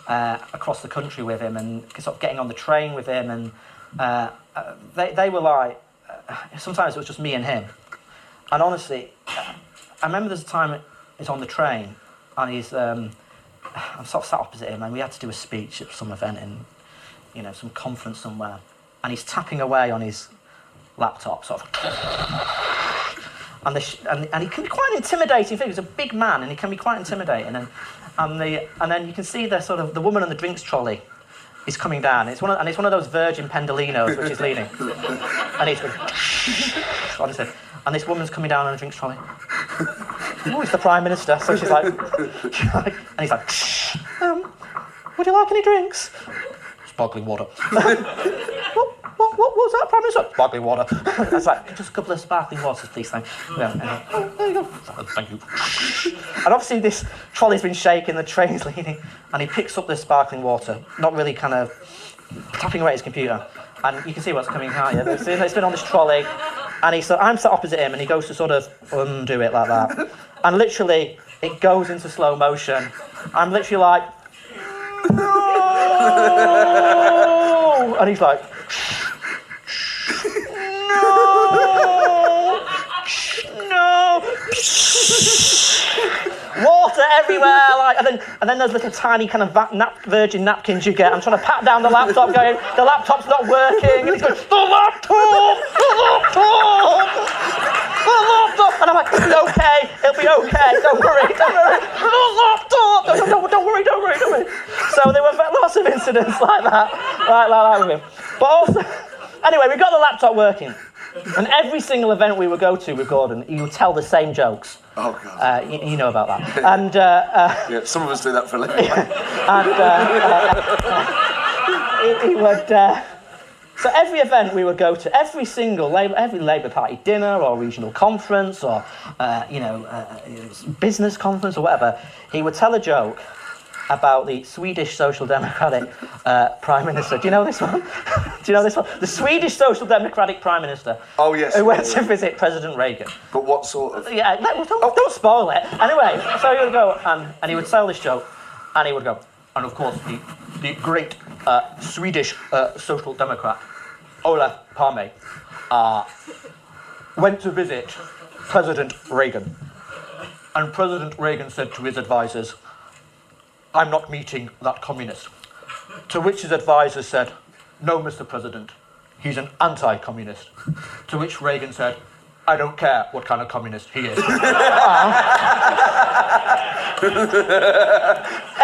uh, across the country with him and sort of getting on the train with him. And uh, uh they, they were like, uh, sometimes it was just me and him. And honestly, I remember there's a time he's on the train and he's. Um, I'm sort of sat opposite him, and we had to do a speech at some event in, you know, some conference somewhere, and he's tapping away on his laptop, sort of. And, the, and, and he can be quite an intimidating. figure. He's a big man, and he can be quite intimidating. And, and, the, and then you can see the sort of the woman on the drinks trolley is coming down. It's one of, and it's one of those Virgin Pendolinos which is leaning. and he's going, honestly. And this woman's coming down on a drinks trolley oh, it's the Prime Minister. So she's like, and he's like, um, would you like any drinks? Sparkling water. what, was that, Prime Minister? Sparkling water. Was like, just a couple of sparkling waters, please, thank you. Yeah, oh, there you go. Thank you. And obviously this trolley's been shaking, the train's leaning, and he picks up this sparkling water, not really kind of tapping away at his computer. And you can see what's coming out. Yeah, it's been on this trolley, and he's I'm sat opposite him, and he goes to sort of undo it like that and literally it goes into slow motion. I'm literally like, no, and he's like, no, no water everywhere, like, and then and then those little tiny kind of va- nap, virgin napkins you get. I'm trying to pat down the laptop, going, the laptop's not working, and he's going, the laptop, the laptop, the laptop, and I'm like, be okay, it'll be okay, don't worry, don't worry, the laptop, don't, don't, don't worry, don't worry, don't worry. So there were lots of incidents like that, like, like that with him. But also, anyway, we got the laptop working. And every single event we would go to with Gordon, he would tell the same jokes. Oh, God. Uh, you, you, know about that. And, uh, uh, yeah, some of us do that for a living. and uh, uh, he, he, would. Uh, so every event we would go to, every single Labour, every Labour Party dinner or regional conference or you know business conference or whatever, he would tell a joke about the Swedish Social Democratic uh, Prime Minister. Do you know this one? Do you know this one? The Swedish Social Democratic Prime Minister. Oh, yes. Who went to visit President Reagan. But what sort of. Yeah, don't, oh. don't spoil it. Anyway, so he would go and, and he would tell this joke and he would go, and of course, the, the great uh, Swedish uh, Social Democrat, Olof Palme, uh, went to visit President Reagan. And President Reagan said to his advisors, I'm not meeting that communist. To which his advisor said, No, Mr. President, he's an anti communist. To which Reagan said, I don't care what kind of communist he is.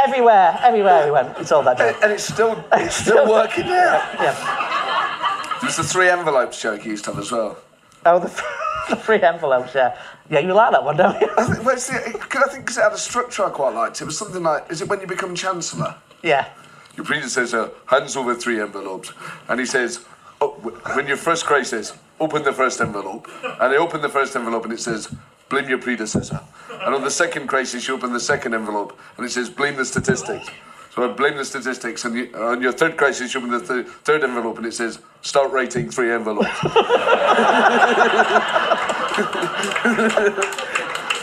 everywhere, everywhere we went, it's all that joke. And it's still, it's still working Yeah. yeah. There's the three envelopes joke he used to have as well. Oh, the, the three envelopes, yeah. Yeah, you like that one, don't you? I think, well, see, I think because it had a structure I quite liked. It was something like, is it when you become Chancellor? Yeah. Your predecessor uh, hands over three envelopes, and he says, oh, when your first crisis, open the first envelope. And they open the first envelope, and it says, blame your predecessor. And on the second crisis, you open the second envelope, and it says, blame the statistics. So I blame the statistics, and you, on your third crisis, you open the th- third envelope, and it says, start writing three envelopes.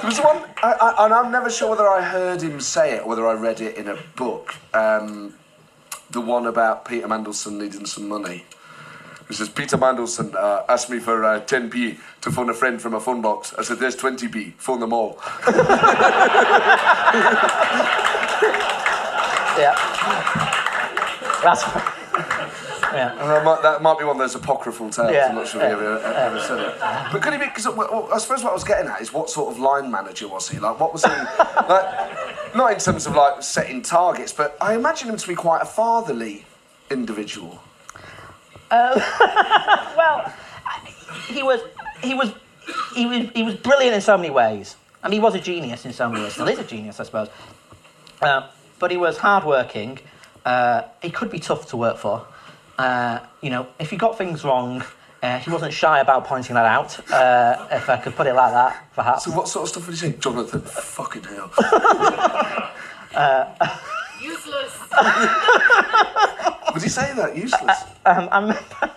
There was one, I, I, and I'm never sure whether I heard him say it or whether I read it in a book. Um, the one about Peter Mandelson needing some money. It says Peter Mandelson uh, asked me for uh, 10p to phone a friend from a phone box. I said, "There's 20p. Phone them all." Yeah. That's. Yeah. Might, that might be one of those apocryphal tales. Yeah. I'm not sure if you ever, ever said it. But could he be? Because I suppose what I was getting at is what sort of line manager was he? Like, what was he? like, not in terms of like setting targets, but I imagine him to be quite a fatherly individual. Well, he was, he was, he was, he was brilliant in so many ways. I mean, he was a genius in so many ways. Still is a genius, I suppose. Uh, but he was hardworking. Uh, he could be tough to work for. Uh, you know, if he got things wrong, uh, he wasn't shy about pointing that out. Uh, if I could put it like that, perhaps. So what sort of stuff would he say? Jonathan, fucking hell. Useless. would he say that? Useless. Um, I remember.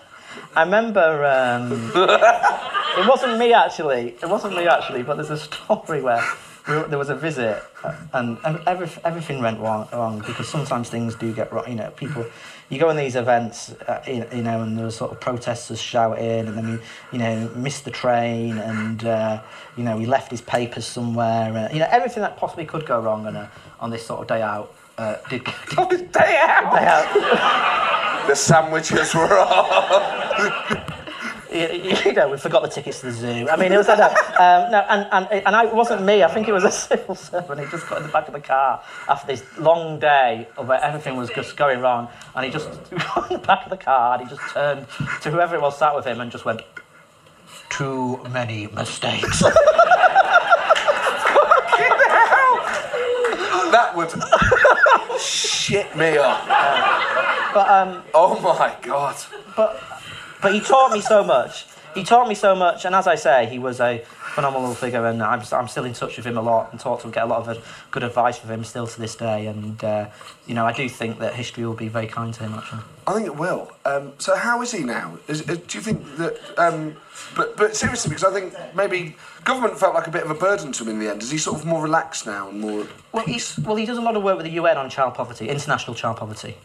I remember um, it wasn't me actually. It wasn't me actually, but there's a story where we were- there was a visit uh, and every, everything went wrong, wrong because sometimes things do get wrong. You know, people. You go in these events, uh, you, you know, and there was sort of protesters shouting, and then we, you know, missed the train, and uh, you know, he left his papers somewhere. Uh, you know, everything that possibly could go wrong on a, on this sort of day out uh, did. did Day out. day out. The sandwiches were off. You, know, we forgot the tickets to the zoo. I mean, it was like that. Um, no, and, and, and I, it wasn't me. I think it was a civil servant. He just got in the back of the car after this long day of where everything was just going wrong. And he just got in the back of the car and he just turned to whoever it was sat with him and just went, too many mistakes. that would shit me up. but, um, Oh my god. but, but he taught me so much. He taught me so much, and as I say, he was a phenomenal figure, and I'm, I'm still in touch with him a lot and talk to him, get a lot of good advice from him still to this day. And uh, you know, I do think that history will be very kind to him. Actually, I think it will. Um, so how is he now? Is, is, do you think that? Um, but but seriously, because I think maybe government felt like a bit of a burden to him in the end. Is he sort of more relaxed now and more? well, he's, well, he does a lot of work with the UN on child poverty, international child poverty,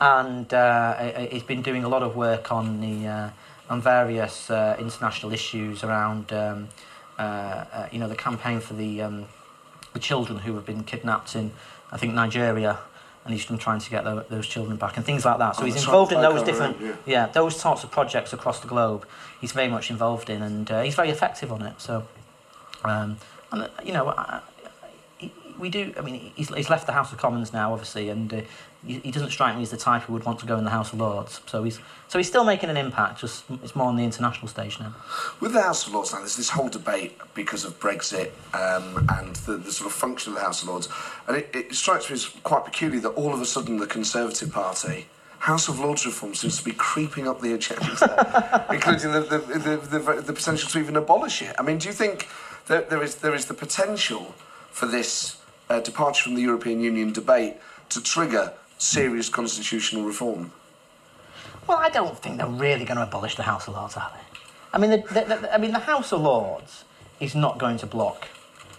and uh, he- he's been doing a lot of work on the uh, on various uh, international issues around. Um, uh, uh, you know, the campaign for the um, the children who have been kidnapped in, I think, Nigeria, and he's been trying to get tho- those children back and things like that. So Oh, he's involved in those different, Haram, yeah. those types of projects across the globe. He's very much involved in, and uh, he's very effective on it. So, um, and you know, I- we do. I mean, he's, he's left the House of Commons now, obviously, and uh, he, doesn't strike me as the type who would want to go in the House of Lords. So he's so he's still making an impact. Just it's more on the international stage now. With the House of Lords now, there's this whole debate because of Brexit um, and the, the sort of function of the House of Lords, and it, it strikes me as quite peculiar that all of a sudden the Conservative Party. House of Lords reform seems to be creeping up the agenda, including the, the, the, the, the potential to even abolish it. I mean, do you think that there is, there is the potential for this uh, departure from the European Union debate to trigger serious constitutional reform? Well, I don't think they're really going to abolish the House of Lords, are they? I mean, the, the, the, I mean, the House of Lords is not going to block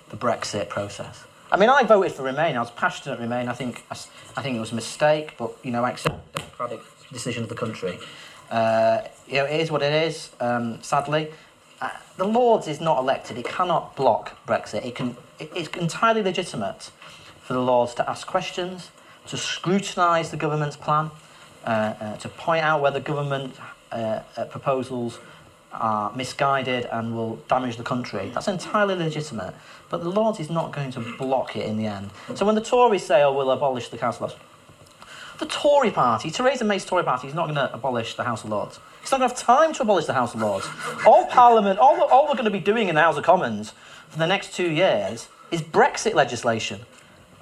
the Brexit process. I mean, I voted for Remain. I was passionate at Remain. I think I, I think it was a mistake, but you know, I accept the democratic decision of the country. Uh, you know, it is what it is. Um, sadly, uh, the Lords is not elected. It cannot block Brexit. It can. It, it's entirely legitimate for the Lords to ask questions, to scrutinise the government's plan, uh, uh, to point out whether government uh, uh, proposals are misguided and will damage the country. That's entirely legitimate. But the Lords is not going to block it in the end. So when the Tories say, oh, we'll abolish the Council of Lords, the Tory party, Theresa May's Tory party, is not going to abolish the House of Lords. It's not going to have time to abolish the House of Lords. All Parliament, all, all we're going to be doing in the House of Commons for the next two years is Brexit legislation.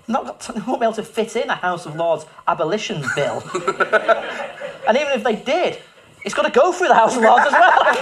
Not, won't be able to fit in a House of Lords abolition bill. and even if they did, it's got to go through the House of Lords as well.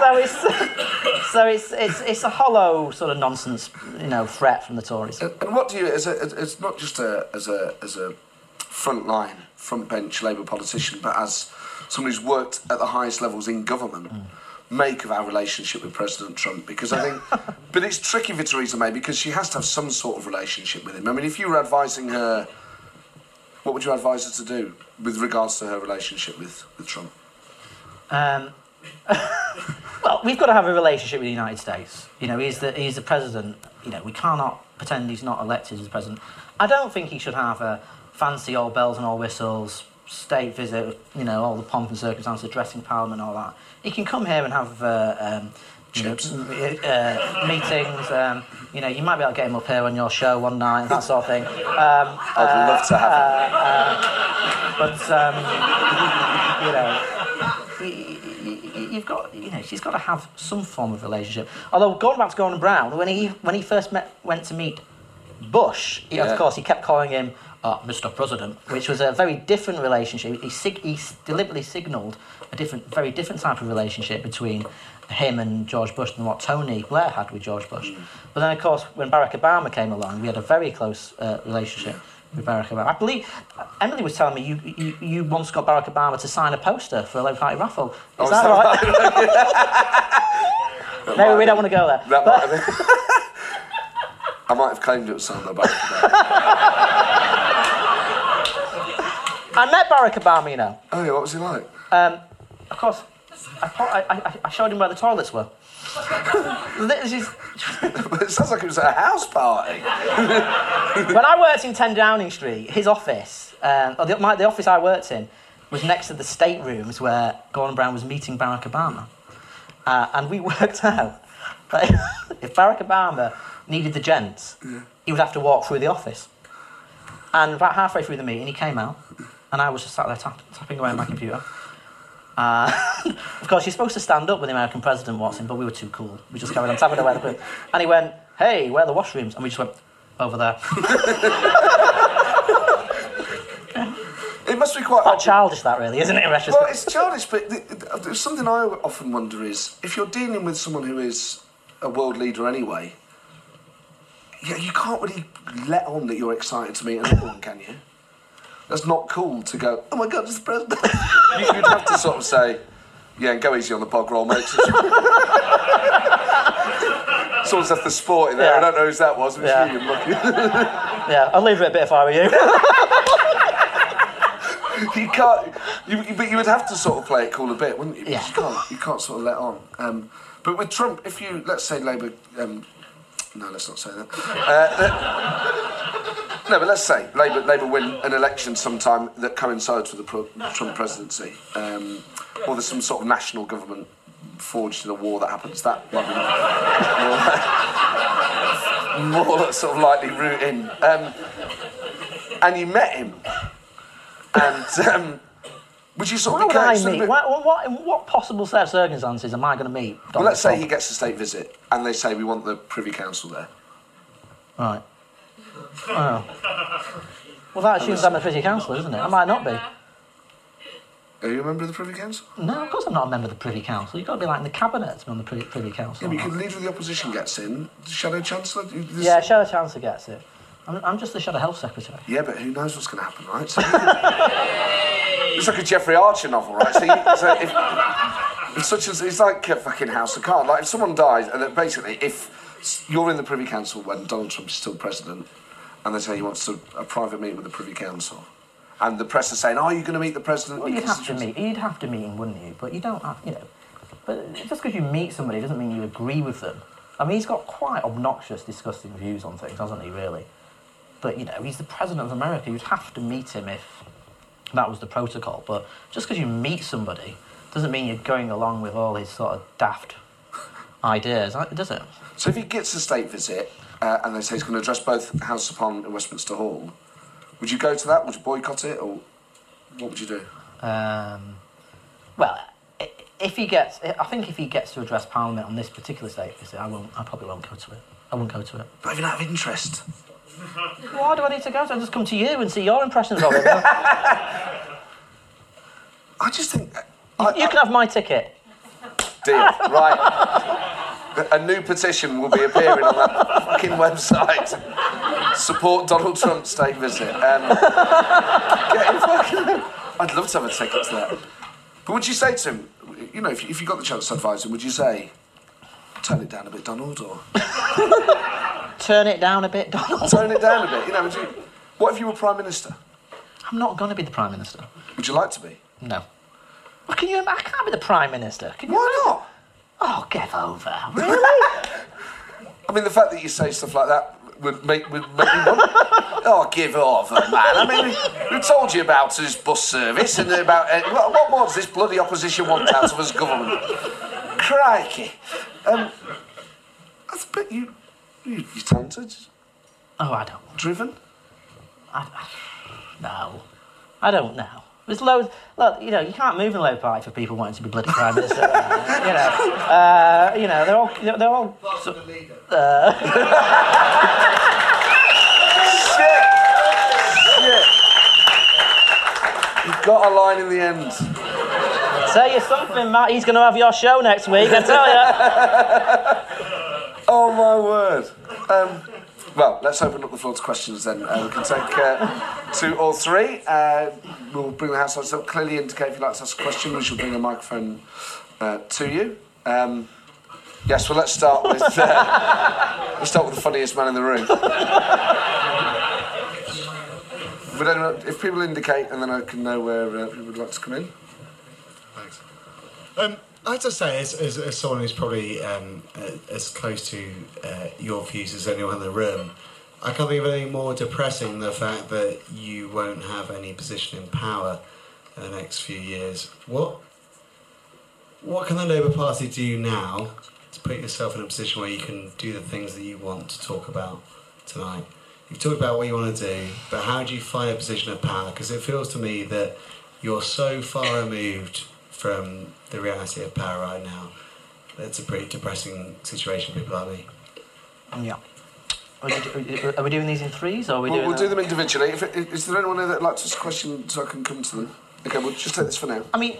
so it's so it's, it's it's a hollow sort of nonsense, you know, threat from the Tories. And and what do you, as a, as- it's not just a, as a, as a front line, front bench Labour politician, but as someone who's worked at the highest levels in government, mm. Make of our relationship with President Trump? Because I think, but it's tricky for Theresa May because she has to have some sort of relationship with him. I mean, if you were advising her, what would you advise her to do with regards to her relationship with, with Trump? Um, well, we've got to have a relationship with the United States. You know, he's the he's the president. You know, we cannot pretend he's not elected as president. I don't think he should have a fancy all bells and all whistles state visit. You know, all the pomp and circumstance, addressing Parliament, all that. He can come here and have. Uh, um, you know, m- uh, meetings. Um, you know, you might be able to get him up here on your show one night, that sort of thing. Um, I'd love to have him. but um, you know, you've got, you know, she's got to have some form of relationship. Although going back to Gordon Brown, when he when he first met, went to meet Bush, he, Yeah. of course, he kept calling him uh, Mr. President, which was a very different relationship. He, sig- he deliberately signalled a different, very different type of relationship between him and George Bush than what Tony Blair had with George Bush. But then, of course, when Barack Obama came along, we had a very close uh, relationship with Barack Obama. I believe Emily was telling me you, you, you once got Barack Obama to sign a poster for a Labour Party raffle. Is Oh, that right? Maybe we don't want to go there. That But- might have been. I might have claimed it was something about I met Barack Obama, you know. Oh yeah, what was he like? Um, of course, I, po- I, I, I showed him where the toilets were. This is- it sounds like it was at a house party. when I worked in 10 Downing Street, his office, um, or the, my, the office I worked in, was next to the staterooms where Gordon Brown was meeting Barack Obama. Uh, and we worked out that if Barack Obama needed the gents, he would have to walk through the office. And about halfway through the meeting, he came out, and I was just sat there tap, tapping away on my computer. Uh, of course, you're supposed to stand up when the American president walks in, but we were too cool. We just carried on tapping away. The and he went, "Hey, where are the washrooms?" And we just went over there. It must be quite Quite childish, that really, isn't it? in retrospect? Well, it's childish, but th- th- there's something I often wonder is if you're dealing with someone who is a world leader anyway, yeah, you can't really let on that you're excited to meet another one, can you? That's not cool to go. Oh my God, it's the president. you, you'd have to sort of say, yeah, and go easy on the bog roll, mate. Someone's left the sport in there. I don't know who that was. It was Yeah. you, you yeah, I'll leave it a bit if I were you. you can't. You, you- but you would have to sort of play it cool a bit, wouldn't you? Because Yeah. You can't. You can't sort of let on. Um, but with Trump, if you let's say Labour. Um, no, let's not say that. Uh, no, but let's say Labour Labour win an election sometime that coincides with the pro- Trump presidency, um, or there's some sort of national government forged in a war that happens. That might be more, more sort of likely route in. Um, and you met him, and um, would you sort Why of would be I meet? the- What, what, what, in what possible set of circumstances am I going to meet? Well, let's say he gets a state visit, and they say we want the Privy Council there. Right. Oh. Well, that assumes I'm a Privy Council, isn't it? I might not be. Are you a member of the Privy Council? No, of course I'm not a member of the Privy Council. You've got to be like in the cabinet to be on the Privy, Privy Council. Yeah, but you could leader of the opposition gets in, the Shadow Chancellor. this- Yeah, Shadow Chancellor gets it. I'm, I'm just the Shadow Health Secretary. Yeah, but who knows what's going to happen, right? So it's like a Jeffrey Archer novel, right? So, you, so if, it's such as it's like a fucking House of Cards. Like if someone dies, and basically, if you're in the Privy Council when Donald Trump is still president, and they say he wants to, a private meeting with the Privy Council, and the press is saying, "Oh, you're going to meet the president?" Well, you'd have to meet. You'd have to meet him, wouldn't you? But you don't have, you know. But just because you meet somebody doesn't mean you agree with them. I mean, he's got quite obnoxious, disgusting views on things, hasn't he? Really. But you know, he's the president of America. You'd have to meet him if that was the protocol. But just because you meet somebody doesn't mean you're going along with all his sort of daft ideas, uh, does it? So if he gets a state visit uh, and they say he's going to address both House of Parliament and Westminster Hall, would you go to that? Would you boycott it, or what would you do? Um, well, i- if he gets, I think if he gets to address Parliament on this particular state visit, I won't. I probably won't go to it. I won't go to it. Not even out of interest. Why do I need to go? to? I just come to you and see your impressions of it. I just think. I, you can have my ticket. Deal. Right. A new petition will be appearing on that fucking website. Support Donald Trump's state visit. Um, get fucking. I'd love to have a ticket to that. But would you say to him, you know, if you, if you got the chance to advise him, would you say, turn it down a bit, Donald, or Turn it down a bit, Donald. Turn it down a bit? You know, would you? What if you were prime minister? I'm not going to be the prime minister. Would you like to be? No. Well, can you? I can't be the prime minister. Can you Why not? Oh, give over. Really? I mean, the fact that you say stuff like that would make, would make me want. oh, give over, man. I mean, we, we told you about his bus service and about. Uh, what, what more does this bloody opposition want out of us government? Crikey. Um, I bet you, you, you're talented, oh, I don't. driven. I, No, I don't know. There's loads. Look, you know, you can't move in Labour Party for people wanting to be bloody prime minister. you know, uh, you know, they're all they're, they're all. So, Shit! Shit! You've got a line in the end. tell you something, Matt. He's going to have your show next week. I tell you. Oh my word. Um, well, let's open up the floor to questions then. Uh, we can take uh, two or three. Uh, we'll bring the house lights up. Clearly indicate if you'd like to ask a question. We shall bring a microphone uh, to you. Um, yes, well, let's start with uh, let's start with the funniest man in the room. If people indicate, and then I can know where uh, people would like to come in. Thanks. Um, I have to say, as, as, as someone who's probably um, as close to uh, your views as anyone in the room, I can't think of anything more depressing than the fact that you won't have any position in power in the next few years. What what can the Labour Party do now to put yourself in a position where you can do the things that you want to talk about tonight? You've talked about what you want to do, but how do you find a position of power? Because it feels to me that you're so far removed from the reality of power right now. It's a pretty depressing situation for people like me. Yeah. Are we, are we doing these in threes, or are we We'll, doing? we'll do them individually. If, is there anyone here that'd like to ask a question so I can come to them? Okay, we'll just take this for now. I mean,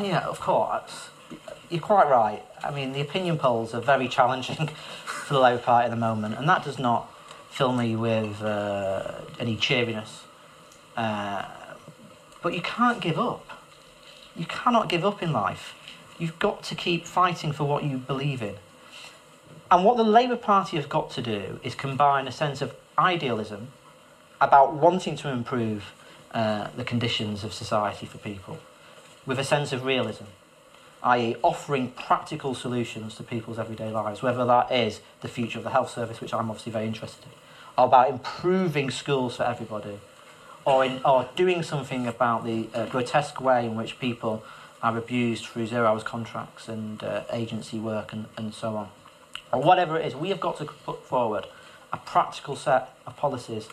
yeah, of course. You're quite right. I mean, the opinion polls are very challenging for the Labour Party at the moment, and that does not fill me with uh, any cheeriness. Uh, but you can't give up. You cannot give up in life. You've got to keep fighting for what you believe in. And what the Labour Party have got to do is combine a sense of idealism about wanting to improve uh, the conditions of society for people with a sense of realism, i.e., offering practical solutions to people's everyday lives, whether that is the future of the health service, which I'm obviously very interested in, about improving schools for everybody, or, in, or doing something about the uh, grotesque way in which people are abused through zero hours contracts and uh, agency work and, and so on. Or whatever it is, we have got to put forward a practical set of policies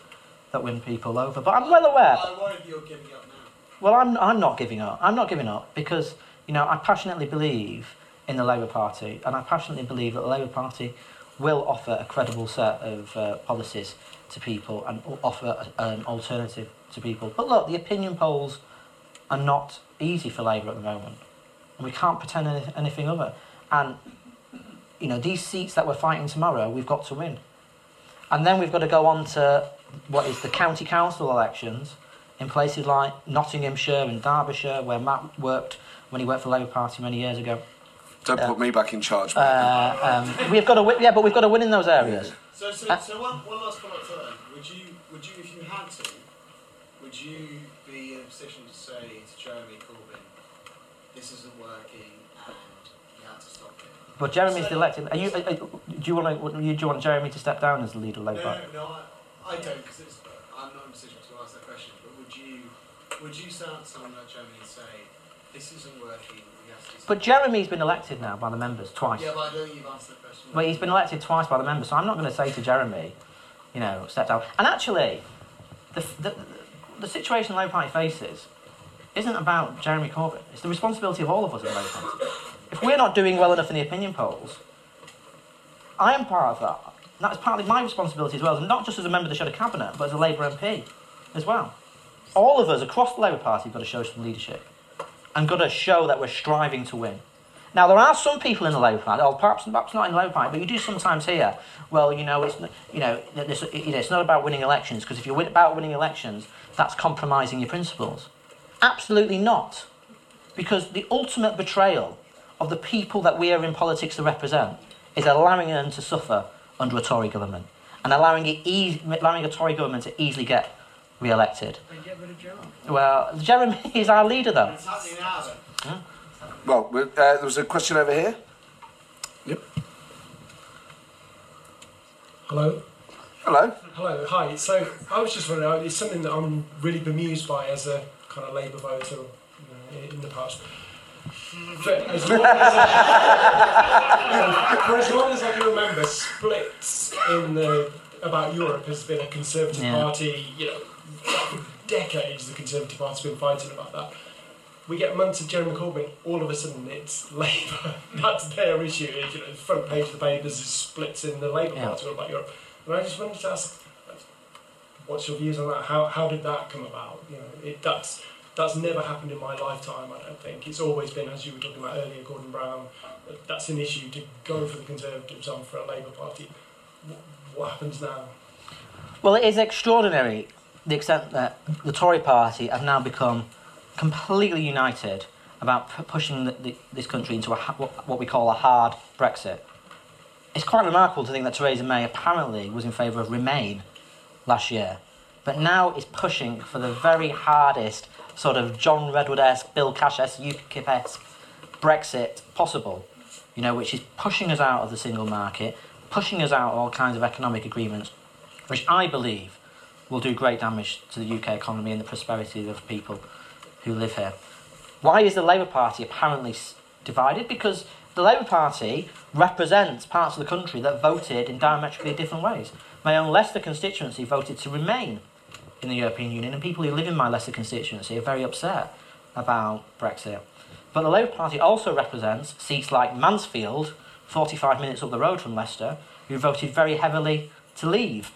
that win people over. But I'm well aware. I worry you're giving up now. Well, I'm, I'm not giving up. I'm not giving up because, you know, I passionately believe in the Labour Party and I passionately believe that the Labour Party will offer a credible set of uh, policies to people and offer a- an alternative to people. But look, the opinion polls are not easy for Labour at the moment. And we can't pretend any, anything other. And, you know, these seats that we're fighting tomorrow, we've got to win. And then we've got to go on to what is the county council elections in places like Nottinghamshire and Derbyshire, where Matt worked when he worked for the Labour Party many years ago. Don't put me back in charge. Uh, um, we've got to win, yeah, but we've got to win in those areas. So, so, Uh, so one, one last follow-up to that. Would you, would you, if you had to, would you be in a position to say to Jeremy Corbyn, this isn't working and you have to stop it? But Jeremy's the elected. Are you? Are, are- do you want to? Do you want Jeremy to step down as the leader of No, Labour? no, no, I, I don't, because I'm not in a position to ask that question. But would you, would you to someone like Jeremy and say, this isn't working, we have to But? Jeremy's been elected now by the members twice. Yeah, but I don't think you've answered the question. Well, he's been elected twice by the members, so I'm not going to say to Jeremy, you know, step down. And actually, the, the, the situation the Labour Party faces isn't about Jeremy Corbyn. It's the responsibility of all of us in the Labour Party. If we're not doing well enough in the opinion polls, I am part of that. That's partly my responsibility as well, not just as a member of the Shadow Cabinet, but as a Labour MP as well. All of us across the Labour Party have got to show some leadership and got to show that we're striving to win. Now, there are some people in the Labour Party, or perhaps, perhaps not in the Labour Party, but you do sometimes hear, well, you know, it's, you know, that this, you know, it's not about winning elections, because if you're about winning elections, that's compromising your principles. Absolutely not. Because the ultimate betrayal of the people that we are in politics to represent is allowing them to suffer under a Tory government and allowing, it eas- allowing a Tory government to easily get re-elected. Well, Jeremy is our leader, though. Well, uh, there was a question over here. Yep. Hello. Hello. Hello. Hi. So I was just wondering, it's something that I'm really bemused by as a kind of Labour voter you know, in the past. For as, long as I, for as long as I can remember, splits in the about Europe has been a Conservative Yeah. Party. You know, for decades the Conservative Party's been fighting about that. We get months of Jeremy Corbyn, all of a sudden it's Labour. That's their issue. It, you know, the front page of the papers is splits in the Labour Yeah. Party about Europe. And I just wanted to ask, what's your views on that? How, how did that come about? You know, it, that's that's never happened in my lifetime. I don't think it's always been, as you were talking about earlier, Gordon Brown. That's an issue to go for the Conservatives on for a Labour Party. What, what happens now? Well, it is extraordinary the extent that the Tory party have now become completely united about pushing the, the, this country into a, what, what we call a hard Brexit. It's quite remarkable to think that Theresa May apparently was in favour of Remain last year, but now is pushing for the very hardest sort of John Redwood-esque, Bill Cash-esque, UKIP-esque Brexit possible. You know, which is pushing us out of the single market, pushing us out of all kinds of economic agreements, which I believe will do great damage to the UK economy and the prosperity of people who live here. Why is the Labour Party apparently divided? Because the Labour Party represents parts of the country that voted in diametrically different ways. My own Leicester constituency voted to remain in the European Union, and people who live in my Leicester constituency are very upset about Brexit. But the Labour Party also represents seats like Mansfield, 45 minutes up the road from Leicester, who voted very heavily to leave.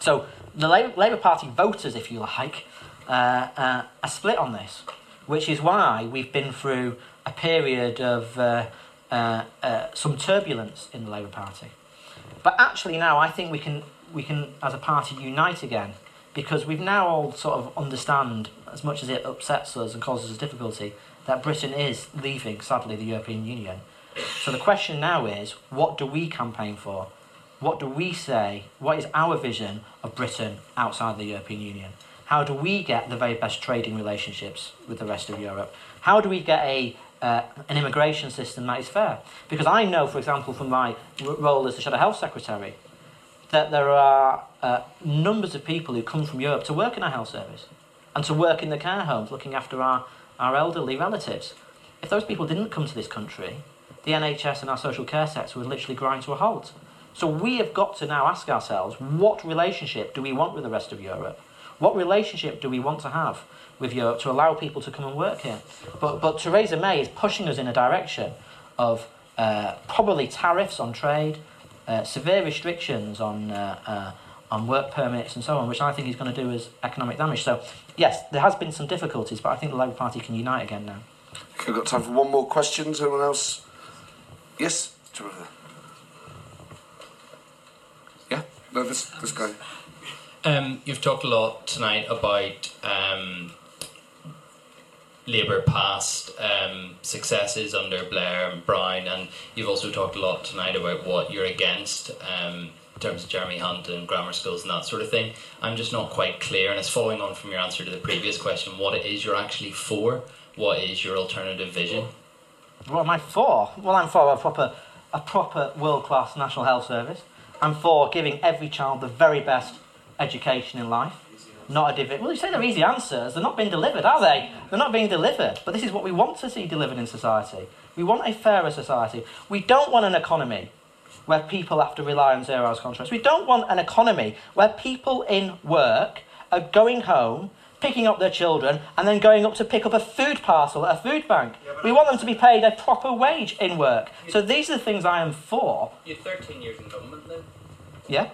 So the Labour, Party voters, if you like, uh, uh, are split on this, which is why we've been through a period of uh, uh, some turbulence in the Labour Party. But actually, now I think we can we can, as a party, unite again because we've now all sort of understand, as much as it upsets us and causes us difficulty, that Britain is leaving, sadly, the European Union. So the question now is, what do we campaign for? What do we say? What is our vision of Britain outside the European Union? How do we get the very best trading relationships with the rest of Europe? How do we get a uh, an immigration system that is fair? Because I know, for example, from my role as the Shadow Health Secretary, that there are uh, numbers of people who come from Europe to work in our health service and to work in the care homes looking after our, our elderly relatives. If those people didn't come to this country, the NHS and our social care sector would literally grind to a halt. So we have got to now ask ourselves what relationship do we want with the rest of Europe? What relationship do we want to have with Europe to allow people to come and work here? But, but Theresa May is pushing us in a direction of uh, probably tariffs on trade, uh, severe restrictions on uh, uh, on work permits and so on, which I think is going to do us economic damage. So, yes, there has been some difficulties, but I think the Labour Party can unite again now. We've got time for one more question. Anyone else? Yes? Yeah? No, this, this guy. Um, you've talked a lot tonight about um, Labour past um, successes under Blair and Brown, and you've also talked a lot tonight about what you're against um, in terms of Jeremy Hunt and grammar schools and that sort of thing. I'm just not quite clear, and it's following on from your answer to the previous question, what it is you're actually for. What is your alternative vision? What am I for? Well, I'm for a proper, a proper world-class national health service. I'm for giving every child the very best education in life. Not a divi- Well, you say they're easy answers. They're not being delivered, are they? They're not being delivered. But this is what we want to see delivered in society. We want a fairer society. We don't want an economy where people have to rely on zero hours contracts. We don't want an economy where people in work are going home, picking up their children, and then going up to pick up a food parcel at a food bank. we want them to be paid a proper wage in work. So these are the things I am for. You're 13 years in government then? Yeah?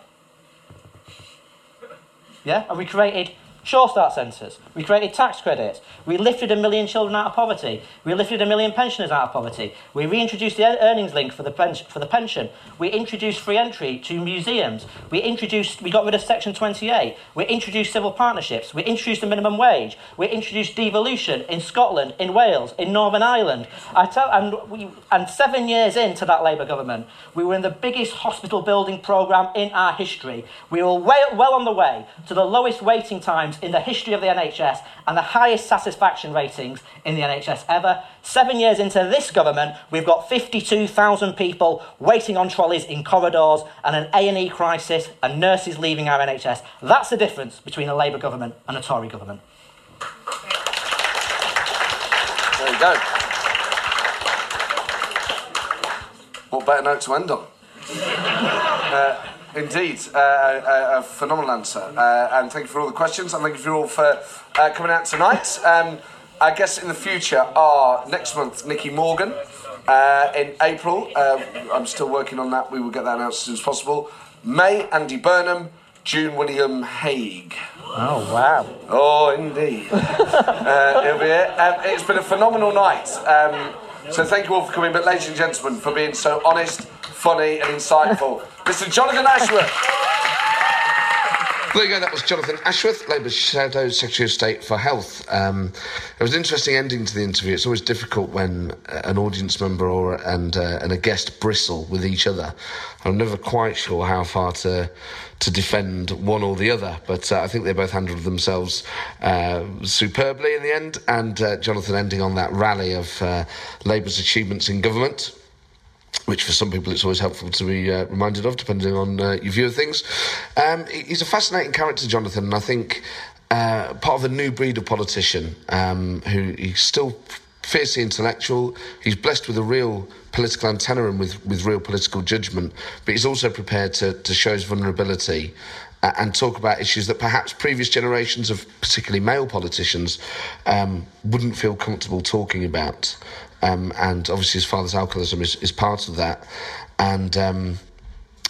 Yeah? And we created Sure Start centres. We created tax credits. We lifted a million children out of poverty. We lifted a million pensioners out of poverty. We reintroduced the earnings link for the, pen- for the pension. We introduced free entry to museums. We introduced, we got rid of Section 28. We introduced civil partnerships. We introduced the minimum wage. We introduced devolution in Scotland, in Wales, in Northern Ireland. I tell, and, we, and seven years into that Labour government, we were in the biggest hospital building programme in our history. We were well on the way to the lowest waiting times times in the history of the NHS and the highest satisfaction ratings in the NHS ever. Seven years into this government, we've got 52,000 people waiting on trolleys in corridors and an A&E crisis and nurses leaving our NHS. That's the difference between a Labour government and a Tory government. There you go. What better note to end on? uh, indeed, uh, a, a, phenomenal answer. Uh, and thank you for all the questions, and thank you all for uh, coming out tonight. Um, I guess in the future are next month Nicky Morgan. Uh, in April, uh, I'm still working on that. We will get that announced as soon as possible. May, Andy Burnham. June William Hague. Oh, wow. Oh, indeed. uh, it'll be it. Um, it's been a phenomenal night. Um, so thank you all for coming, but ladies and gentlemen, for being so honest, funny, and insightful. Mr. Jonathan Ashworth. There you go, that was Jonathan Ashworth, Labour's Shadow Secretary of State for Health. Um, it was an interesting ending to the interview. It's always difficult when uh, an audience member or and uh, and a guest bristle with each other. I'm never quite sure how far to to defend one or the other, but uh, I think they both handled themselves uh, superbly in the end. And uh, Jonathan ending on that rally of uh, Labour's achievements in government which for some people it's always helpful to be uh, reminded of, depending on uh, your view of things. Um, he's a fascinating character, Jonathan, and I think uh, part of a new breed of politician um, who he's still fiercely intellectual. He's blessed with a real political antenna and with, with real political judgment, but he's also prepared to, to show his vulnerability uh, and talk about issues that perhaps previous generations of particularly male politicians um, wouldn't feel comfortable talking about. Um, and obviously, his father's alcoholism is, is part of that. And um,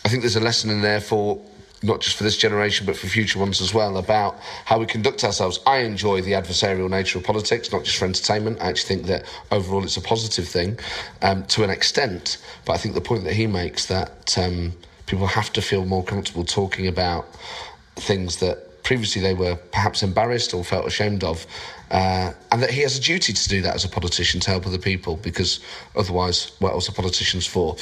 I think there's a lesson in there for not just for this generation but for future ones as well about how we conduct ourselves. I enjoy the adversarial nature of politics, not just for entertainment. I actually think that overall it's a positive thing um, to an extent. But I think the point that he makes that um, people have to feel more comfortable talking about things that previously they were perhaps embarrassed or felt ashamed of uh, and that he has a duty to do that as a politician to help other people because otherwise, what else are politicians for?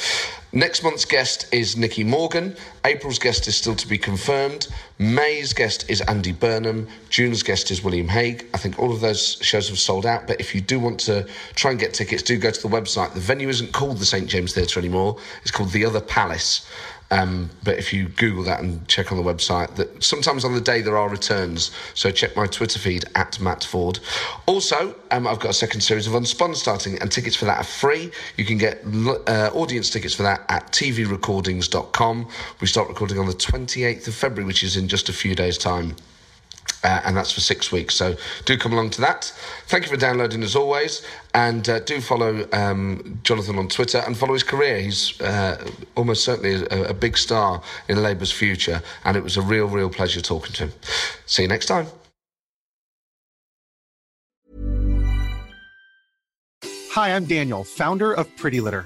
Next month's guest is Nicky Morgan. April's guest is still to be confirmed. May's guest is Andy Burnham. June's guest is William Hague. I think all of those shows have sold out, but if you do want to try and get tickets, do go to the website. The venue isn't called the St James Theatre anymore, it's called the Other Palace. Um, but if you Google that and check on the website, that sometimes on the day there are returns. So check my Twitter feed at Matt Forde. Also, um, I've got a second series of Unspun starting, and tickets for that are free. You can get uh, audience tickets for that at tvrecordings.com. We start recording on the 28th of February, which is in just a few days' time. Uh, and that's for six weeks. So do come along to that. Thank you for downloading as always, and uh, do follow um, Jonathan on Twitter and follow his career. He's uh, almost certainly a, a big star in Labour's future, and it was a real, real pleasure talking to him. See you next time. Hi, I'm Daniel, founder of Pretty Litter.